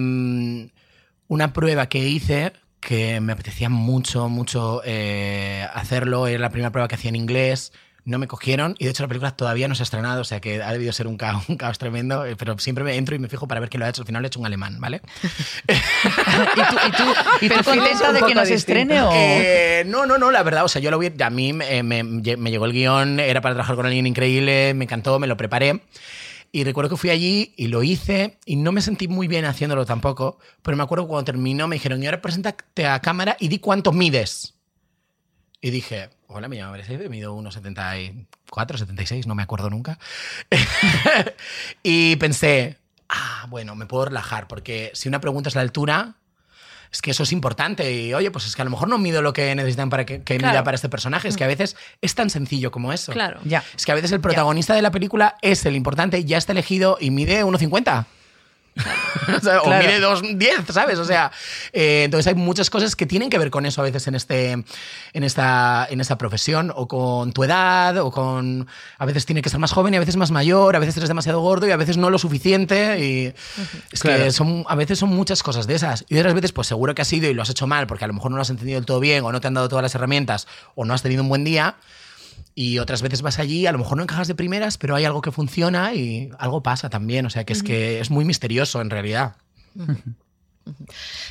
una prueba que hice que me apetecía mucho, mucho eh, hacerlo. Era la primera prueba que hacía en inglés. No me cogieron y de hecho la película todavía no se ha estrenado, o sea que ha debido ser un caos, un caos tremendo, eh, pero siempre me entro y me fijo para ver quién lo ha hecho. Al final lo ha hecho un alemán, ¿vale?
¿Y tú, y tú, y tú contenta de que no se estrene o...?
Eh, no, no, no, la verdad, o sea, yo lo vi, a mí eh, me, me llegó el guion, era para trabajar con alguien increíble, me encantó, me lo preparé. Y recuerdo que fui allí y lo hice y no me sentí muy bien haciéndolo tampoco, pero me acuerdo que cuando terminó me dijeron, y ahora preséntate a cámara y di cuánto mides. Y dije, hola, me llamo Mercedes, mido 1,74, 76, no me acuerdo nunca. y pensé, ah, bueno, me puedo relajar, porque si una pregunta es la altura, es que eso es importante. Y oye, pues es que a lo mejor no mido lo que necesitan para que, que
Claro.
mida para este personaje. Es que a veces es tan sencillo como eso.
Claro.
Ya.
Es que a veces el protagonista de la película es el importante, ya está elegido y mide 1,50. O, sea, o
Claro.
mide 2,10, ¿sabes? O sea, eh, entonces hay muchas cosas que tienen que ver con eso a veces en, este, en, esta, en esta profesión, o con tu edad, o con. A veces tiene que ser más joven y a veces más mayor, a veces eres demasiado gordo y a veces no lo suficiente. Y es
Claro.
que son, a veces son muchas cosas de esas. Y otras veces, pues seguro que has ido y lo has hecho mal porque a lo mejor no lo has entendido del todo bien, o no te han dado todas las herramientas, o no has tenido un buen día. Y otras veces vas allí, a lo mejor no encajas de primeras, pero hay algo que funciona y algo pasa también. O sea, que es que es muy misterioso en realidad.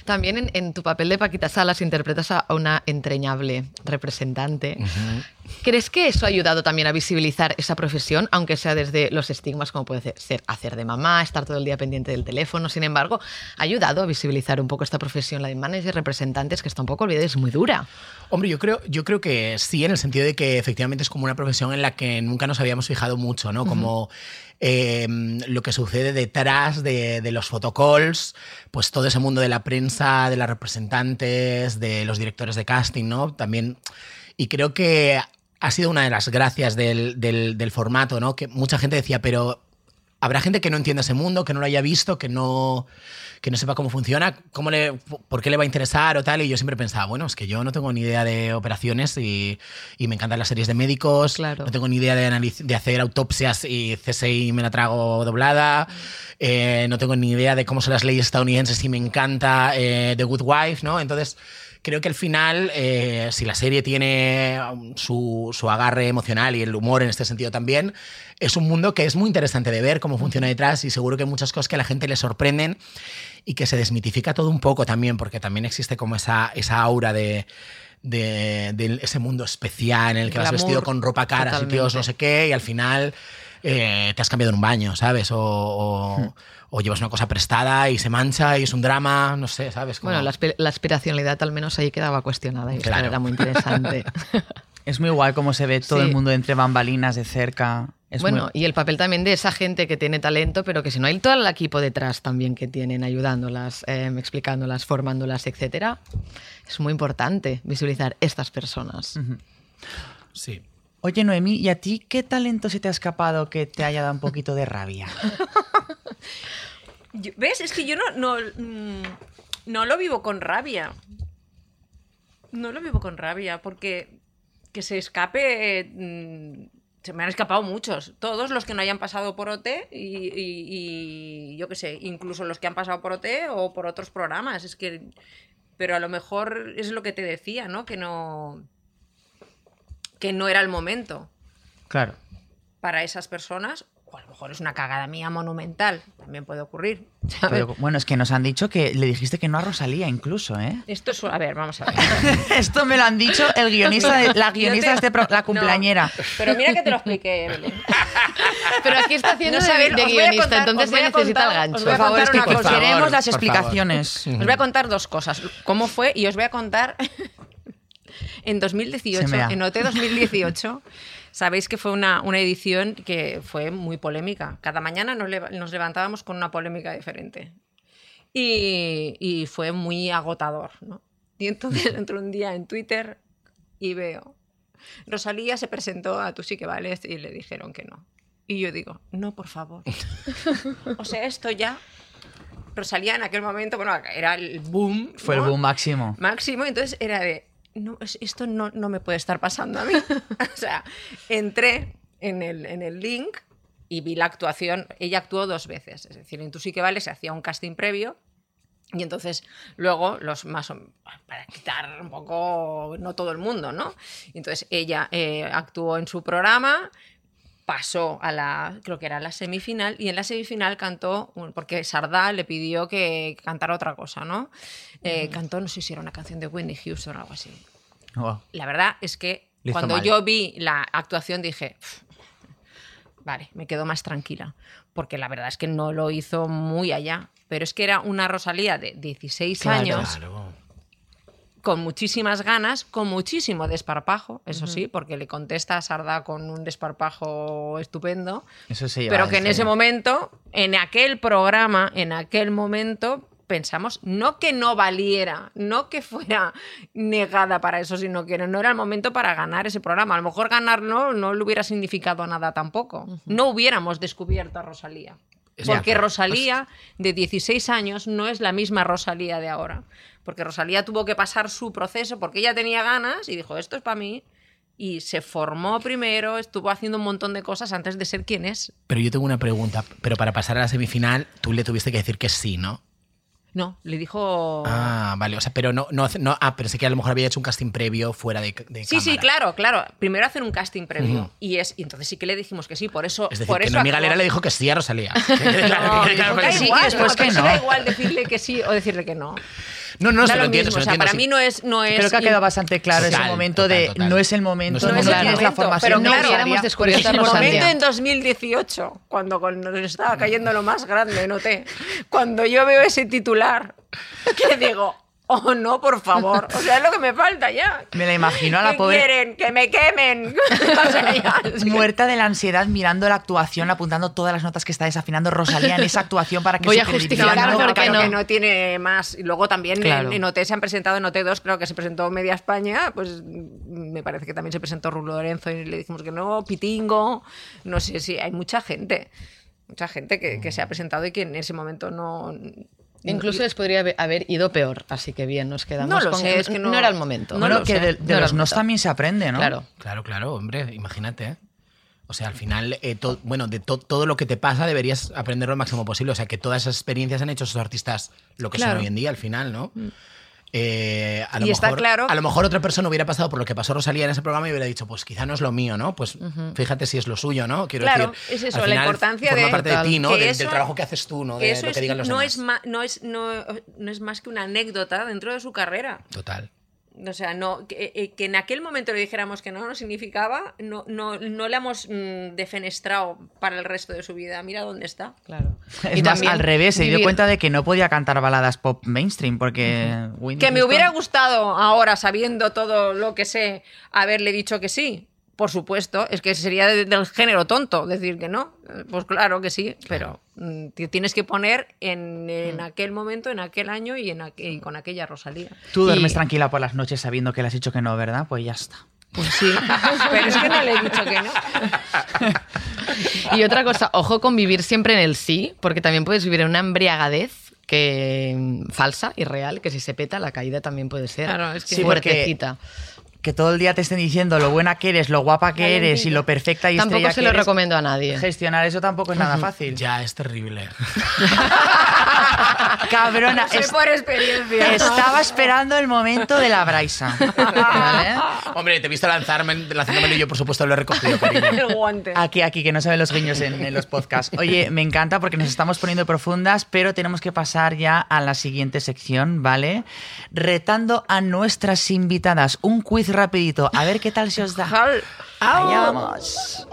También en, en tu papel de Paquita Salas interpretas a una entrañable representante. ¿Crees que eso ha ayudado también a visibilizar esa profesión, aunque sea desde los estigmas como puede ser hacer de mamá, estar todo el día pendiente del teléfono? Sin embargo, ha ayudado a visibilizar un poco esta profesión, la de manager representantes, que está un poco olvidada, es muy dura.
Hombre, yo creo, yo creo que sí, en el sentido de que efectivamente es como una profesión en la que nunca nos habíamos fijado mucho, ¿no? Como eh, lo que sucede detrás de, de los photocalls, pues todo ese mundo de la prensa, de las representantes, de los directores de casting, ¿no? También. Y creo que ha sido una de las gracias del, del- del formato, ¿no? Que mucha gente decía, pero habrá gente que no entienda ese mundo, que no lo haya visto, que no, que no sepa cómo funciona, cómo le, por qué le va a interesar o tal. Y yo siempre pensaba, bueno, es que yo no tengo ni idea de operaciones y, y me encantan las series de médicos,
Claro.
no tengo ni idea de, de hacer autopsias y CSI me la trago doblada, eh, no tengo ni idea de cómo son las leyes estadounidenses y me encanta eh, The Good Wife, ¿no? Entonces creo que al final, eh, si la serie tiene um, su, su agarre emocional y el humor en este sentido también, es un mundo que es muy interesante de ver cómo funciona detrás y seguro que hay muchas cosas que a la gente le sorprenden y que se desmitifica todo un poco también, porque también existe como esa, esa aura de, de, de ese mundo especial en el que vas
Glamour,
vestido con ropa cara, sitios no sé qué, y al final eh, te has cambiado en un baño, ¿sabes? O, o- o llevas una cosa prestada y se mancha y es un drama, no sé, ¿sabes? Como-
Bueno, la, la aspiracionalidad al menos ahí quedaba cuestionada y
Claro.
era muy interesante.
Es muy guay cómo se ve todo
Sí.
el mundo entre bambalinas de cerca. Es
bueno,
muy-
y el papel también de esa gente que tiene talento, pero que si no hay todo el equipo detrás también que tienen, ayudándolas, eh, explicándolas, formándolas, etcétera, es muy importante visibilizar estas personas.
Sí.
Oye, Noemí, ¿y a ti qué talento se te ha escapado que te haya dado un poquito de rabia?
¿Ves? Es que yo no, no, mm, no lo vivo con rabia. No lo vivo con rabia, porque que se escape. mm, se me han escapado muchos. Todos los que no hayan pasado por OT y, y- y yo qué sé, incluso los que han pasado por OT o por otros programas. Es que. Pero a lo mejor es lo que te decía, ¿no? Que no. Que no era el momento
Claro.
para esas personas. O a lo mejor es una cagada mía monumental. También puede ocurrir. ¿sabes?
Pero, bueno, es que nos han dicho que le dijiste que no a Rosalía incluso, ¿eh?
Esto es. A ver, vamos a ver.
Esto me lo han dicho el guionista, de- la guionista
te-
de este pro- la
No,
cumpleañera.
pero mira que te lo expliqué, Evelyn.
Pero aquí está haciendo
No
de, de guionista,
contar-
entonces se necesita
contar-
el gancho.
os voy a
Por favor, es que
una cosa.
queremos las
por favor.
explicaciones.
Os voy a contar dos cosas. ¿Cómo fue? Y os voy a contar. en 2018,
Se me da.
en OT 2018, sabéis que fue una, una edición que fue muy polémica. Cada mañana nos, leva- nos levantábamos con una polémica diferente. Y, y fue muy agotador, ¿no? Y entonces entro un día en Twitter y veo. Rosalía se presentó a Tú sí que vales y le dijeron que no. Y yo digo, no, por favor. o sea, esto ya. Rosalía en aquel momento, bueno, era el boom.
Fue el
¿no?
boom máximo.
máximo, entonces era de, no, es- esto no, no me puede estar pasando a mí. o sea, entré en el, en el link y vi la actuación, ella actuó dos veces, es decir, en Tú sí que vale se hacía un casting previo y entonces luego los más para quitar un poco no todo el mundo, ¿no? Entonces ella eh, actuó en su programa, pasó a la creo que era la semifinal y en la semifinal cantó porque Sardá le pidió que cantara otra cosa, ¿no? Eh, Cantó no sé si era una canción de Whitney Houston o algo así.
Oh.
La verdad es que cuando
mal.
yo vi la actuación dije, "Pf, vale, me quedo más tranquila, porque la verdad es que no lo hizo muy allá, pero es que era una Rosalía de 16
Claro.
años
Claro.
Con muchísimas ganas, con muchísimo desparpajo, eso sí, porque le contesta a Sarda con un desparpajo estupendo,
Eso lleva
pero que en ese momento, en aquel programa, en aquel momento, pensamos no que no valiera, no que fuera negada para eso, sino que no era el momento para ganar ese programa. A lo mejor ganarlo no le hubiera significado nada tampoco. No hubiéramos descubierto a Rosalía. Porque. Rosalía, de 16 años, no es la misma Rosalía de ahora. Porque Rosalía tuvo que pasar su proceso porque ella tenía ganas y dijo, esto es para mí. Y se formó primero, estuvo haciendo un montón de cosas antes de ser quien es.
Pero yo tengo una pregunta. Pero para pasar a la semifinal, tú le tuviste que decir que sí, ¿no?
No, le dijo...
Ah, vale, o sea, pero no, no, no ah, pensé que a lo mejor había hecho un casting previo fuera de, de
Sí, sí, claro, claro. Primero hacen un casting previo. Y es y entonces sí que le dijimos que sí. Por eso.
Es decir,
por
que
eso
Noemí
actuó.
Galera le dijo que sí a Rosalía. Claro,
No,
que claro,
sí, después que no.
da igual decirle que sí o decirle que no.
No, no, se lo
lo
entiendo,
mismo.
se lo
o sea,
entiendo,
para
sí.
mí no es. No es
Creo que ha quedado bastante claro
Total,
ese momento
total,
de
total.
no es el momento,
No es
no,
el
no
momento.
la
Pero
formación
claro,
necesaria.
hubiéramos descubierto
el momento en 2018, cuando nos estaba cayendo lo más grande, noté. Cuando yo veo ese titular, que digo, oh no, por favor. O sea, es lo que me falta ya.
Me la imagino a la
¿Qué
pobre
quieren? ¡Que me quemen! O sea, ya, es que-
muerta de la ansiedad mirando la actuación, apuntando todas las notas que está desafinando Rosalía en esa actuación para que
Voy
su
a justificar
no
claro
no.
que no tiene más. Y luego también
Claro.
en, en OT se han presentado en OT2, creo que se presentó Media España, pues mm, me parece que también se presentó Rulo Lorenzo y le dijimos que no, Pitingo, no sé si hay mucha gente, mucha gente que, que se ha presentado y que en ese momento no...
Incluso les podría haber- ido peor, así que bien, nos quedamos
No lo
con
sé, es que no-
era el momento.
no
Bueno,
lo
que
sé.
de, de
No
los nos también se aprende, ¿no?
Claro.
Claro, claro, hombre, imagínate. ¿eh? O sea, al final, eh, to- bueno, de to- todo lo que te pasa deberías aprenderlo lo máximo posible. O sea, que todas esas experiencias han hecho esos artistas lo que son
Claro.
hoy en día, al final, ¿no? Eh, a lo
Y está
mejor,
claro-
A lo mejor otra persona hubiera pasado por lo que pasó Rosalía en ese programa y hubiera dicho, pues quizá no es lo mío, ¿no? Pues fíjate si es lo suyo, ¿no? Quiero
Claro,
decir,
es eso,
al
la importancia
forma
de-
parte de ti, ¿no? Del,
eso-
del trabajo que haces tú, ¿no? De
eso
lo que digan los
no,
demás.
es no, es, no, no es más que una anécdota dentro de su carrera.
Total.
O sea, no, que, eh, que en aquel momento le dijéramos que no, no significaba, no, no, no le hemos mm, defenestrado para el resto de su vida. Mira dónde está.
Claro.
Es más, al revés, se dio cuenta de que no podía cantar baladas pop mainstream porque...
Que me hubiera gustado ahora, sabiendo todo lo que sé, haberle dicho que sí. Por supuesto, es que sería de- del género tonto decir que no. Pues claro que sí, pero mm, te tienes que poner en, en aquel momento, en aquel año y, en aqu- y con aquella Rosalía.
Tú duermes
Y-
tranquila por las noches sabiendo que le has dicho que no, ¿verdad? Pues ya está.
Pues sí, pero es que no le he dicho que no.
Y otra cosa, ojo con vivir siempre en el sí, porque también puedes vivir en una embriagadez que mm, falsa y real, que si se peta la caída también puede ser
Claro, es que-
Sí, porque-
fuertecita.
Que todo el día te estén diciendo lo buena que eres, lo guapa que eres y lo perfecta y
Tampoco
estrella
se
que
lo
eres.
recomiendo a nadie.
Gestionar eso tampoco es nada fácil.
Ya, es terrible.
Cabrona,
Sé
es-
por experiencia.
estaba esperando el momento de la braisa. ¿Vale?
Hombre, te he visto lanzarme, lanzándomelo y yo, por supuesto, lo he recogido, cariño.
el guante.
Aquí, aquí, que no saben los guiños en, en los podcasts. Oye, me encanta porque nos estamos poniendo profundas, pero tenemos que pasar ya a la siguiente sección, ¿vale? Retando a nuestras invitadas. Un quiz rapidito. A ver qué tal se os da. Allá vamos.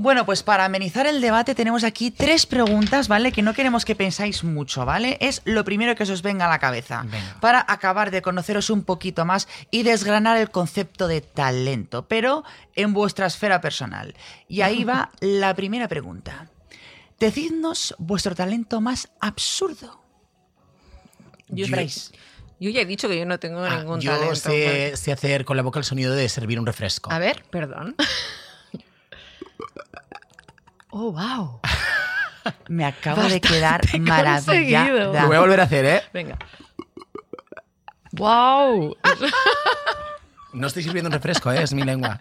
Bueno, pues para amenizar el debate tenemos aquí tres preguntas, ¿vale? Que no queremos que pensáis mucho, ¿vale? Es lo primero que os venga a la cabeza.
Venga.
Para acabar de conoceros un poquito más y desgranar el concepto de talento, pero en vuestra esfera personal. Y ahí va la primera pregunta. Decidnos vuestro talento más absurdo.
Yo, yo ya he dicho que yo no tengo
Ah,
ningún
yo
talento.
sé, sé hacer con la boca el sonido de servir un refresco.
A ver.
Perdón.
Oh, wow.
Me acabo de quedar
conseguido.
maravillada.
Lo voy a volver a hacer, ¿eh?
Venga. Wow.
No estoy sirviendo un refresco, ¿eh? Es mi lengua.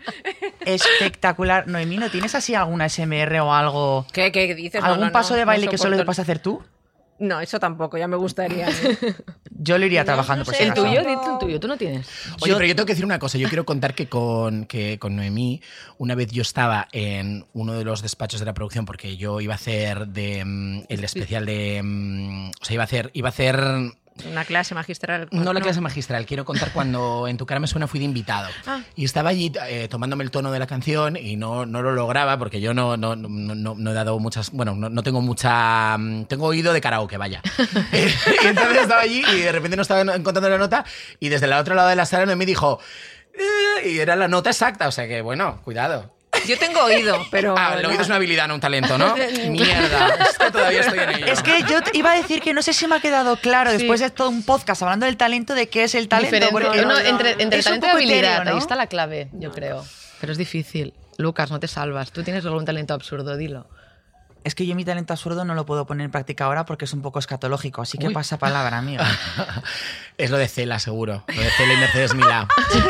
Espectacular. Noemí, ¿no tienes así alguna SMR o algo?
¿Qué, qué dices?
¿Algún
no, no,
paso de
no
baile que solo te vas a hacer tú?
No, eso tampoco, ya me gustaría.
Yo lo iría trabajando
no
por
sé,
si
El tuyo, el tuyo, tú no tienes.
Oye,
Yo-
pero yo tengo que decir una cosa. Yo quiero contar que con, que con Noemí, una vez yo estaba en uno de los despachos de la producción, porque yo iba a hacer de, mm, el especial de. mm, o sea, iba a hacer. Iba a hacer
Una clase magistral.
no la clase magistral, quiero contar cuando en tu cara me suena fui de invitado.
Ah.
Y estaba allí eh, tomándome el tono de la canción y no, no lo lograba porque yo no, no, no, no- no he dado muchas. Bueno, no, no tengo mucha. mm, Tengo oído de karaoke, vaya. Y entonces estaba allí y de repente no estaba encontrando la nota y desde el otro lado de la sala me dijo. "Eh", y era la nota exacta, o sea que bueno, cuidado.
Yo tengo oído, pero.
Ah, el oído es una habilidad, no un talento, ¿no? Mierda, es que todavía estoy en ello.
Es que yo te iba a decir que no sé si me ha quedado claro
Sí.
después de todo un podcast hablando del talento de qué es el talento.
Diferente.
porque
No, entre talento y habilidad,
etéreo, ¿no?
ahí está la clave, yo creo. Pero es difícil. Lucas, no te salvas. Tú tienes algún talento absurdo, dilo.
Es que yo mi talento absurdo no lo puedo poner en práctica ahora porque es un poco escatológico, así que
Uy.
pasa palabra, amigo.
Es lo de Cela, seguro. Lo de Cela y Mercedes Milá.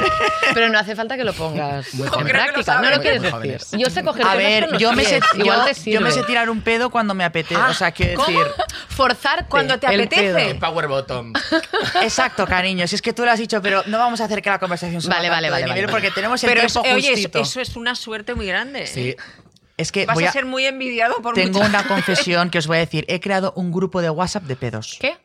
Pero no hace falta que lo pongas
Muy
en
lo
práctica.
saben.
No lo quieres decir. Yo sé coger
A ver,
con los
yo me, sé, yo, yo me sé tirar un pedo cuando me apetece. o sea, quiero decir.
Forzarte
Cuando te
el
apetece.
pedo.
Power bottom.
Exacto, cariño. Si es que tú lo has dicho, pero no vamos a hacer que la conversación suba
Vale, vale, vale, vale,
porque tenemos el
Pero es-
tiempo
oye,
justito.
eso es una suerte muy grande.
Sí.
Es que
Vas
voy
a
a-
ser muy envidiado por
tengo
mucha
una confesión que os voy a decir. He creado un grupo de WhatsApp de pedos.
¿Qué?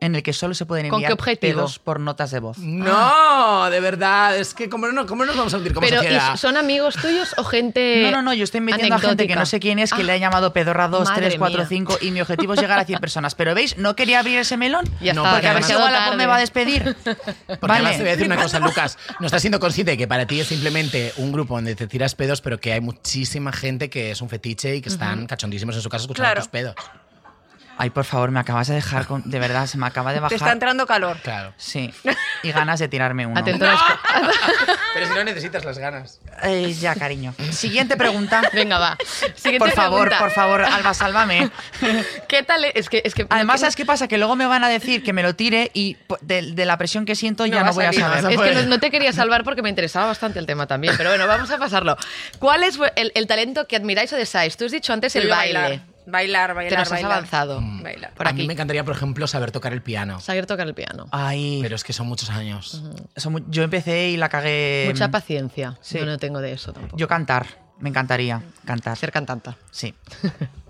En el que solo se pueden
¿Con qué
enviar pedos por notas de voz.
No, de verdad. Es que, ¿cómo, no, cómo nos vamos a sentir como
Pero,
sociedad?
¿y ¿son amigos tuyos o gente
No, no, no, yo estoy metiendo a gente que no sé quién es, que
Ah,
le ha llamado Pedorra 2,
madre
3, 4,
mía.
5 y mi objetivo es llegar a 100 personas. Pero veis, no quería abrir ese melón.
Ya
No,
está,
porque
a ver si la voz me va a despedir.
Porque
vale.
además te voy a decir una cosa, Lucas. No estás siendo consciente de que para ti es simplemente un grupo donde te tiras pedos, pero que hay muchísima gente que es un fetiche y que están cachondísimos en su casa escuchando
Claro.
tus pedos.
Ay, por favor, me acabas de dejar con... De verdad, se me acaba de
Te
bajar.
está entrando calor.
Claro.
Sí. Y ganas de tirarme uno.
Atento
Pero si no necesitas las ganas.
Eh, ya, cariño. Siguiente pregunta.
Venga, va. Siguiente
Por favor,
pregunta.
por favor, Alba, sálvame.
¿Qué tal? Es que, es que
Además, ¿sabes qué pasa? Que luego me van a decir que me lo tire y de, de la presión que siento
No
ya no voy
a
a saber.
Es que no, no te quería salvar porque me interesaba bastante el tema también, pero bueno, vamos a pasarlo. ¿Cuál es el, el talento que admiráis o deseáis? Tú has dicho antes el baile.
Bailar, bailar, bailar.
Te nos has
bailar.
avanzado.
Bailar.
Por
a
aquí.
mí me encantaría, por ejemplo, saber tocar el piano.
Saber tocar el piano.
Ay,
Pero es que son muchos años.
son yo empecé y la cagué.
Mucha paciencia.
sí.
Yo no tengo de eso tampoco.
Yo cantar. Me encantaría cantar.
Ser cantante.
Sí.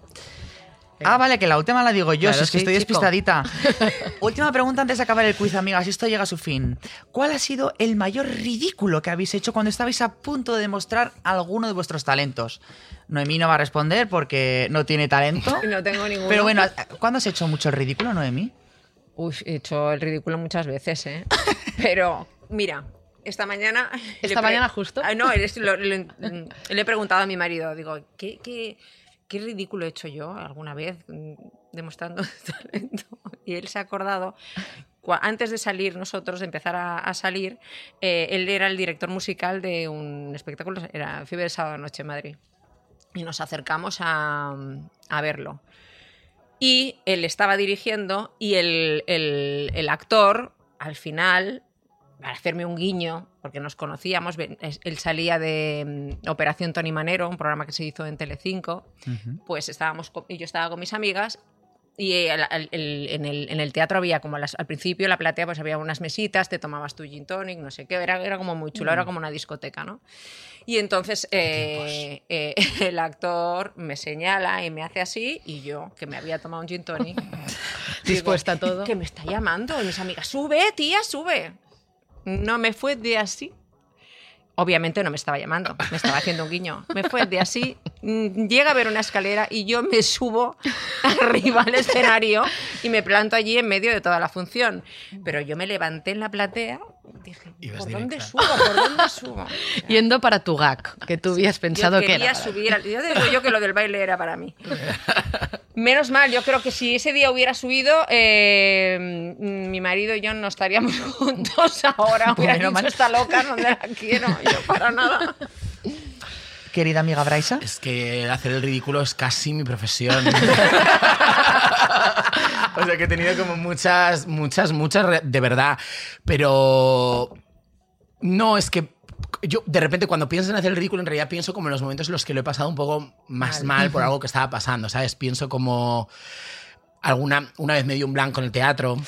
Ah, vale, que la última la digo yo,
Claro,
si es que
sí,
estoy despistadita. última pregunta antes de acabar el quiz, amigas. Esto llega a su fin. ¿Cuál ha sido el mayor ridículo que habéis hecho cuando estabais a punto de demostrar alguno de vuestros talentos? Noemí no va a responder porque no tiene talento.
No tengo ninguno.
Pero bueno, ¿cuándo has hecho mucho el ridículo, Noemí?
Uy, he hecho el ridículo muchas veces, ¿eh? Pero, mira, esta mañana...
¿Esta mañana justo?
Ah, no, es- lo- lo- le he preguntado a mi marido, digo, ¿qué, qué, qué ridículo he hecho yo alguna vez mm, demostrando talento? Y él se ha acordado, antes de salir nosotros, de empezar a, a salir, eh, él era el director musical de un espectáculo, era Fiebre de Sábado Noche en Madrid. Y nos acercamos a, a verlo. Y él estaba dirigiendo y el, el- el actor, al final, para hacerme un guiño, porque nos conocíamos, él salía de mm, Operación Tony Manero, un programa que se hizo en Telecinco, pues estábamos, co- y yo estaba con mis amigas y el- el- el- en, el, en el teatro había como las- al principio la platea pues había unas mesitas, te tomabas tu gin tonic, no sé qué, era, era como muy chulo, era como una discoteca, ¿no? Y entonces eh, eh, el actor me señala y me hace así y yo, que me había tomado un gin tonic,
Dispuesta a todo.
que me está llamando y mis amigas, sube, tía, sube. No me fue de así. Obviamente no me estaba llamando, me estaba haciendo un guiño. Me fue de así, mm, llega a ver una escalera y yo me subo arriba al escenario y me planto allí en medio de toda la función. Pero yo me levanté en la platea dije, ¿por dónde subo? ¿Por dónde subo?
Yendo para tu gag, que tú habías pensado
yo
que
quería
era.
subir. al- Yo te digo yo que lo del baile era para mí. Menos mal, yo creo que si ese día hubiera subido, eh, mi marido y yo no estaríamos juntos ahora. Hubiera
Bueno,
dicho
mal.
esta loca, donde la quiero. Yo para nada.
Querida amiga Braisa.
Es que hacer el ridículo es casi mi profesión. o sea que he tenido como muchas, muchas, muchas, de verdad. Pero no, es que yo de repente cuando pienso en hacer el ridículo, en realidad pienso como en los momentos en los que lo he pasado un poco más mal, por algo que estaba pasando, ¿sabes? Pienso como alguna, una vez me dio un blanco en el teatro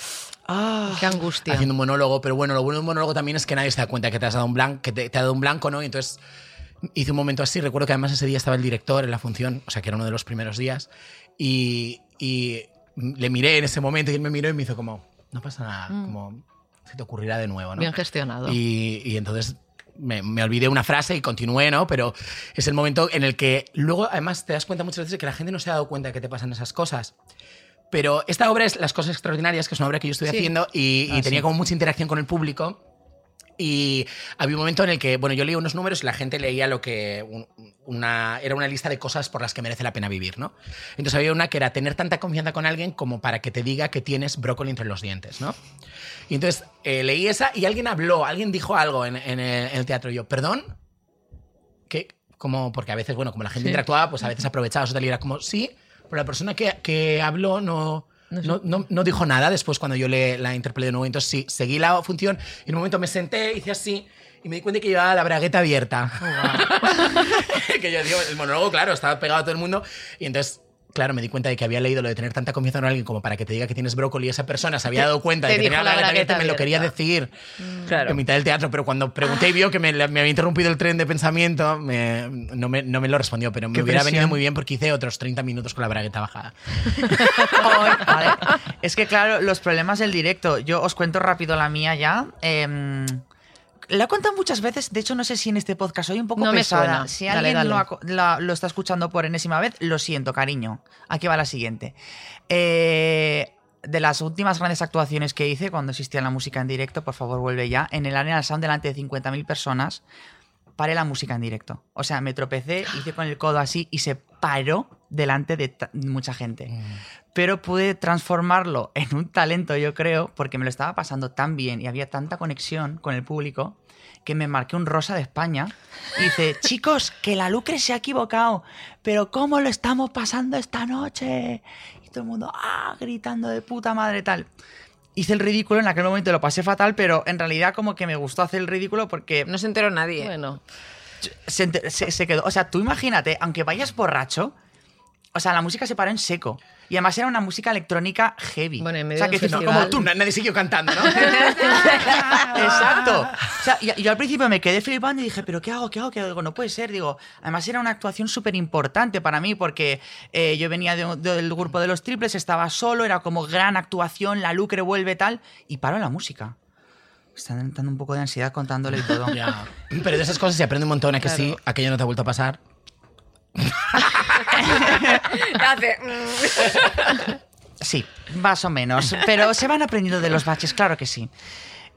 Ah,
Qué angustia.
haciendo un monólogo, pero bueno, lo bueno de un monólogo también es que nadie se da cuenta que te has dado un blanco, que te, te ha dado un blanco, ¿no? Y entonces hice un momento así, recuerdo que además ese día estaba el director en la función, o sea, que era uno de los primeros días, y, y le miré en ese momento y él me miró y me hizo como, no pasa nada, como se te ocurrirá de nuevo, ¿no?
Bien gestionado.
Y, y entonces me, me olvidé una frase y continué, ¿no? Pero es el momento en el que luego, además, te das cuenta muchas veces que la gente no se ha dado cuenta de que te pasan esas cosas. Pero esta obra es Las Cosas Extraordinarias, que es una obra que yo estoy
Sí.
haciendo y, y
Ah,
tenía
sí.
como mucha interacción con el público. Y había un momento en el que, bueno, yo leía unos números y la gente leía lo que un- una, era una lista de cosas por las que merece la pena vivir, ¿no? Entonces había una que era tener tanta confianza con alguien como para que te diga que tienes brócoli entre los dientes, ¿no? Y entonces eh, leí esa y alguien habló, alguien dijo algo en, en el, en el teatro. Y yo, ¿perdón? ¿Qué? Como, porque a veces, bueno, como la gente
Sí.
interactuaba, pues a veces aprovechaba eso tal y era como, sí, pero la persona que, que habló no, no, no- no dijo nada después cuando yo le, la interpelé de nuevo. Entonces sí, seguí la función y en un momento me senté, hice así y me di cuenta que llevaba la bragueta abierta. que yo digo, el monólogo, claro, estaba pegado a todo el mundo y entonces... Claro, me di cuenta de que había leído lo de tener tanta confianza en alguien como para que te diga que tienes brócoli y esa persona se había dado cuenta de que tenía la bragueta abierta y me lo quería decir
Claro.
en mitad del teatro, pero cuando pregunté y vio que me, me había interrumpido el tren de pensamiento, me- no, me, no me lo respondió, pero me
Qué
hubiera
presión.
venido muy bien porque hice otros 30 minutos con la bragueta bajada.
Vale. Es que, claro, los problemas del directo. Yo os cuento rápido la mía ya. Em, la he contado muchas veces. De hecho, no sé si en este podcast soy un poco
No
pesada. Si
Dale,
alguien
dale.
Lo, la- lo está escuchando por enésima vez, lo siento, cariño. Aquí va la siguiente. Eh, de las últimas grandes actuaciones que hice cuando existía la música en directo, por favor, vuelve ya. En el Arena Sound, delante de 50.000 personas, paré la música en directo. O sea, me tropecé, hice con el codo así y se paró delante de mucha gente. Pero pude transformarlo en un talento, yo creo, porque me lo estaba pasando tan bien y había tanta conexión con el público que me marqué un rosa de España y dice, chicos, que la Lucre se ha equivocado, pero ¿cómo lo estamos pasando esta noche? Y todo el mundo, ah, gritando de puta madre tal. Hice el ridículo, en aquel momento lo pasé fatal, pero en realidad como que me gustó hacer el ridículo porque
No se enteró nadie.
Bueno,
se, enter- se- se quedó. O sea, tú imagínate, aunque vayas borracho, o sea, la música se paró en seco. Y además era una música electrónica heavy.
Bueno, en
o
medio
sea,
de
que
festival.
como tú.
Nadie siguió cantando, ¿no?
Exacto. O sea, y, yo al principio me quedé flipando y dije, ¿pero qué hago? ¿Qué hago? ¿Qué hago? Digo, no puede ser. Digo, además era una actuación súper importante para mí porque eh, yo venía de- del grupo de los triples, estaba solo, era como gran actuación, la lucre vuelve tal, y paro la música. Me Está dando un poco de ansiedad contándole y todo.
Ya. Pero de esas cosas se aprende un montón, ¿a que
Claro.
sí? Aquello no te ha vuelto a pasar.
Hace, mm.
Sí, más o menos. Pero se van aprendiendo de los baches, claro que sí.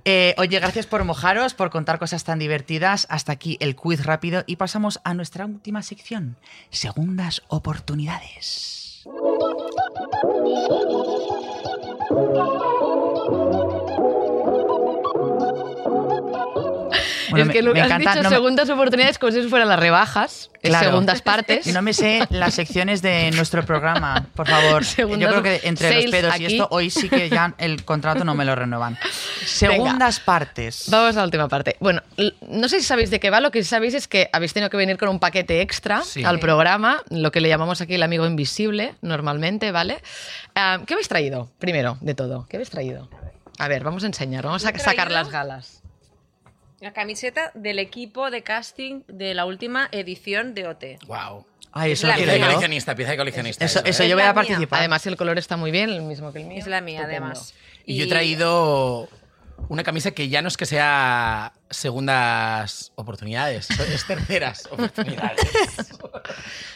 Eh, oye, gracias por mojaros, por contar cosas tan divertidas. Hasta aquí el quiz rápido y pasamos a nuestra última sección, segundas oportunidades. Bueno,
es que
me-
lo
me
has
encanta,
dicho
no me-
segundas oportunidades como si fueran las rebajas,
Claro.
segundas partes.
No me sé las secciones de nuestro programa, por favor.
Segundas
Yo creo que entre los pedos y esto, hoy sí que ya el contrato no me lo renuevan. Segundas partes.
Vamos a la última parte. Bueno, no sé si sabéis de qué va, lo que sí sabéis es que habéis tenido que venir con un paquete extra
Sí.
al programa, lo que le llamamos aquí el amigo invisible, normalmente, ¿vale? Ah, ¿Qué habéis traído? Primero, de todo, ¿qué habéis traído? A ver, vamos a enseñar, vamos a sacar las galas.
La camiseta del equipo de casting de la última edición de OT.
Wow.
Ay,
Es
eso
la
Pieza de coleccionista, pieza de coleccionista.
Eso,
eso,
eso
¿eh?
yo voy a participar.
Además, el color está muy bien, el mismo que el mío.
Es la mía,
Estupendo.
además.
Y yo he traído una camisa que ya no es que sea segundas oportunidades, es terceras oportunidades.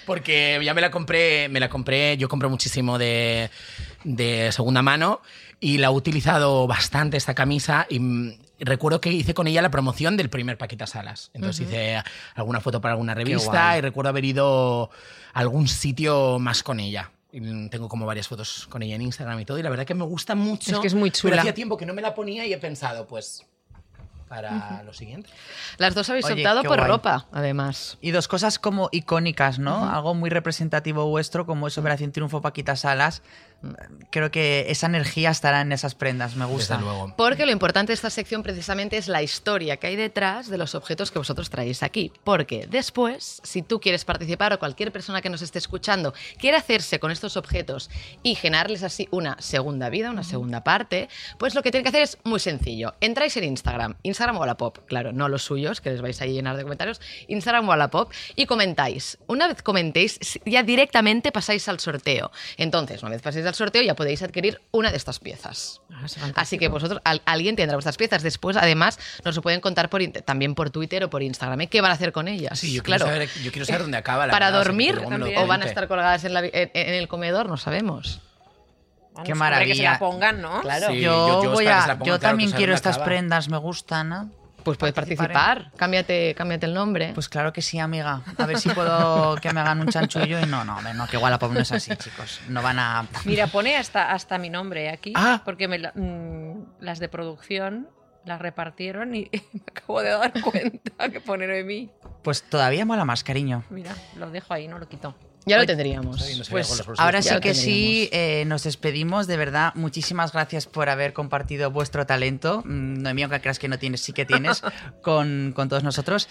Porque ya me la compré, me la compré, yo compro muchísimo de, de segunda mano y la he utilizado bastante esta camisa y mm, recuerdo que hice con ella la promoción del primer Paquita Salas. Entonces hice alguna foto para alguna revista y recuerdo haber ido a algún sitio más con ella. Y tengo como varias fotos con ella en Instagram y todo, y la verdad que me gusta mucho.
Es que es muy
Pero
chula.
hacía tiempo que no me la ponía y he pensado, pues, para lo siguiente.
Las dos habéis
Oye,
optado por
guay.
ropa, además.
Y dos cosas como icónicas, ¿no? Algo muy representativo vuestro, como es Operación Triunfo Paquita Salas. Creo que esa energía estará en esas prendas, me gusta.
Desde luego.
Porque lo importante de esta sección precisamente es la historia que hay detrás de los objetos que vosotros traéis aquí. Porque después, si tú quieres participar o cualquier persona que nos esté escuchando quiere hacerse con estos objetos y generarles así una segunda vida, una segunda parte, pues lo que tiene que hacer es muy sencillo. Entráis en Instagram, Instagram o Wallapop, claro, no los suyos, que les vais a llenar de comentarios, Instagram o Wallapop, y comentáis. Una vez comentéis, ya directamente pasáis al sorteo. Entonces, una vez paséis al sorteo, ya podéis adquirir una de estas piezas. Así que vosotros, al- alguien tendrá vuestras piezas. Después, además, nos lo pueden contar por, también por Twitter o por Instagram. ¿eh? ¿Qué van a hacer con ellas?
Sí, yo
claro.
quiero, saber, yo quiero saber dónde acaba la
¿Para
verdad,
dormir o van a estar colgadas en, la vi- en- en el comedor? No sabemos.
Vamos,
Qué
hombre, Que se
maravilla.
la pongan, ¿no?
Claro.
Sí,
yo,
yo- yo
voy
espero que
a,
se la pongan,
yo
claro,
también
saber
quiero estas
acaba.
prendas, me gustan. ¿no?
Pues puedes
Participaré.
participar. Cámbiate, cámbiate el nombre.
Pues claro que sí, amiga. A ver si puedo que me hagan un chanchullo y no, no, hombre, no, que Wallapop no es así, chicos. No van a...
Mira, pone hasta, hasta mi nombre aquí,
Ah.
porque me la- mm, las de producción las repartieron y me acabo de dar cuenta que pone Noemí.
Pues todavía mola más, cariño.
Mira, lo dejo ahí, no lo quito.
Ya lo tendríamos.
Sí,
Pues ahora sí que sí, eh, nos despedimos. De verdad, muchísimas gracias por haber compartido vuestro talento. Mm, Noemí, aunque creas que no tienes, sí que tienes con, con todos nosotros.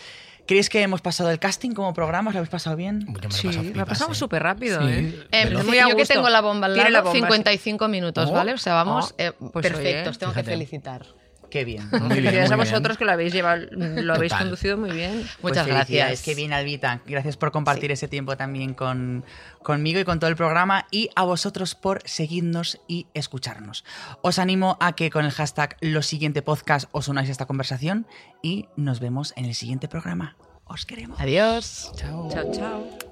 ¿Creéis que hemos pasado el casting como programa? ¿Os lo habéis pasado bien?
Yo me
Sí, lo ha
pipas,
pasado
¿eh?
súper rápido,
Sí,
¿eh?
Eh,
muy
yo que tengo la bomba al lado,
la bomba,
55 minutos. ¿vale? O sea, vamos
Oh,
eh,
pues
perfectos,
oye,
tengo que felicitar.
Qué bien.
Muy bien,
a
bien.
vosotros que lo habéis llevado, lo habéis
Total.
conducido muy bien.
Pues
Muchas gracias.
Qué bien, Albita. Gracias por compartir ese tiempo también con, conmigo y con todo el programa y a vosotros por seguirnos y escucharnos. Os animo a que con el hashtag lo siguiente podcast os unáis a esta conversación y nos vemos en el siguiente programa. Os queremos.
Adiós.
Chao.
Chao, chao.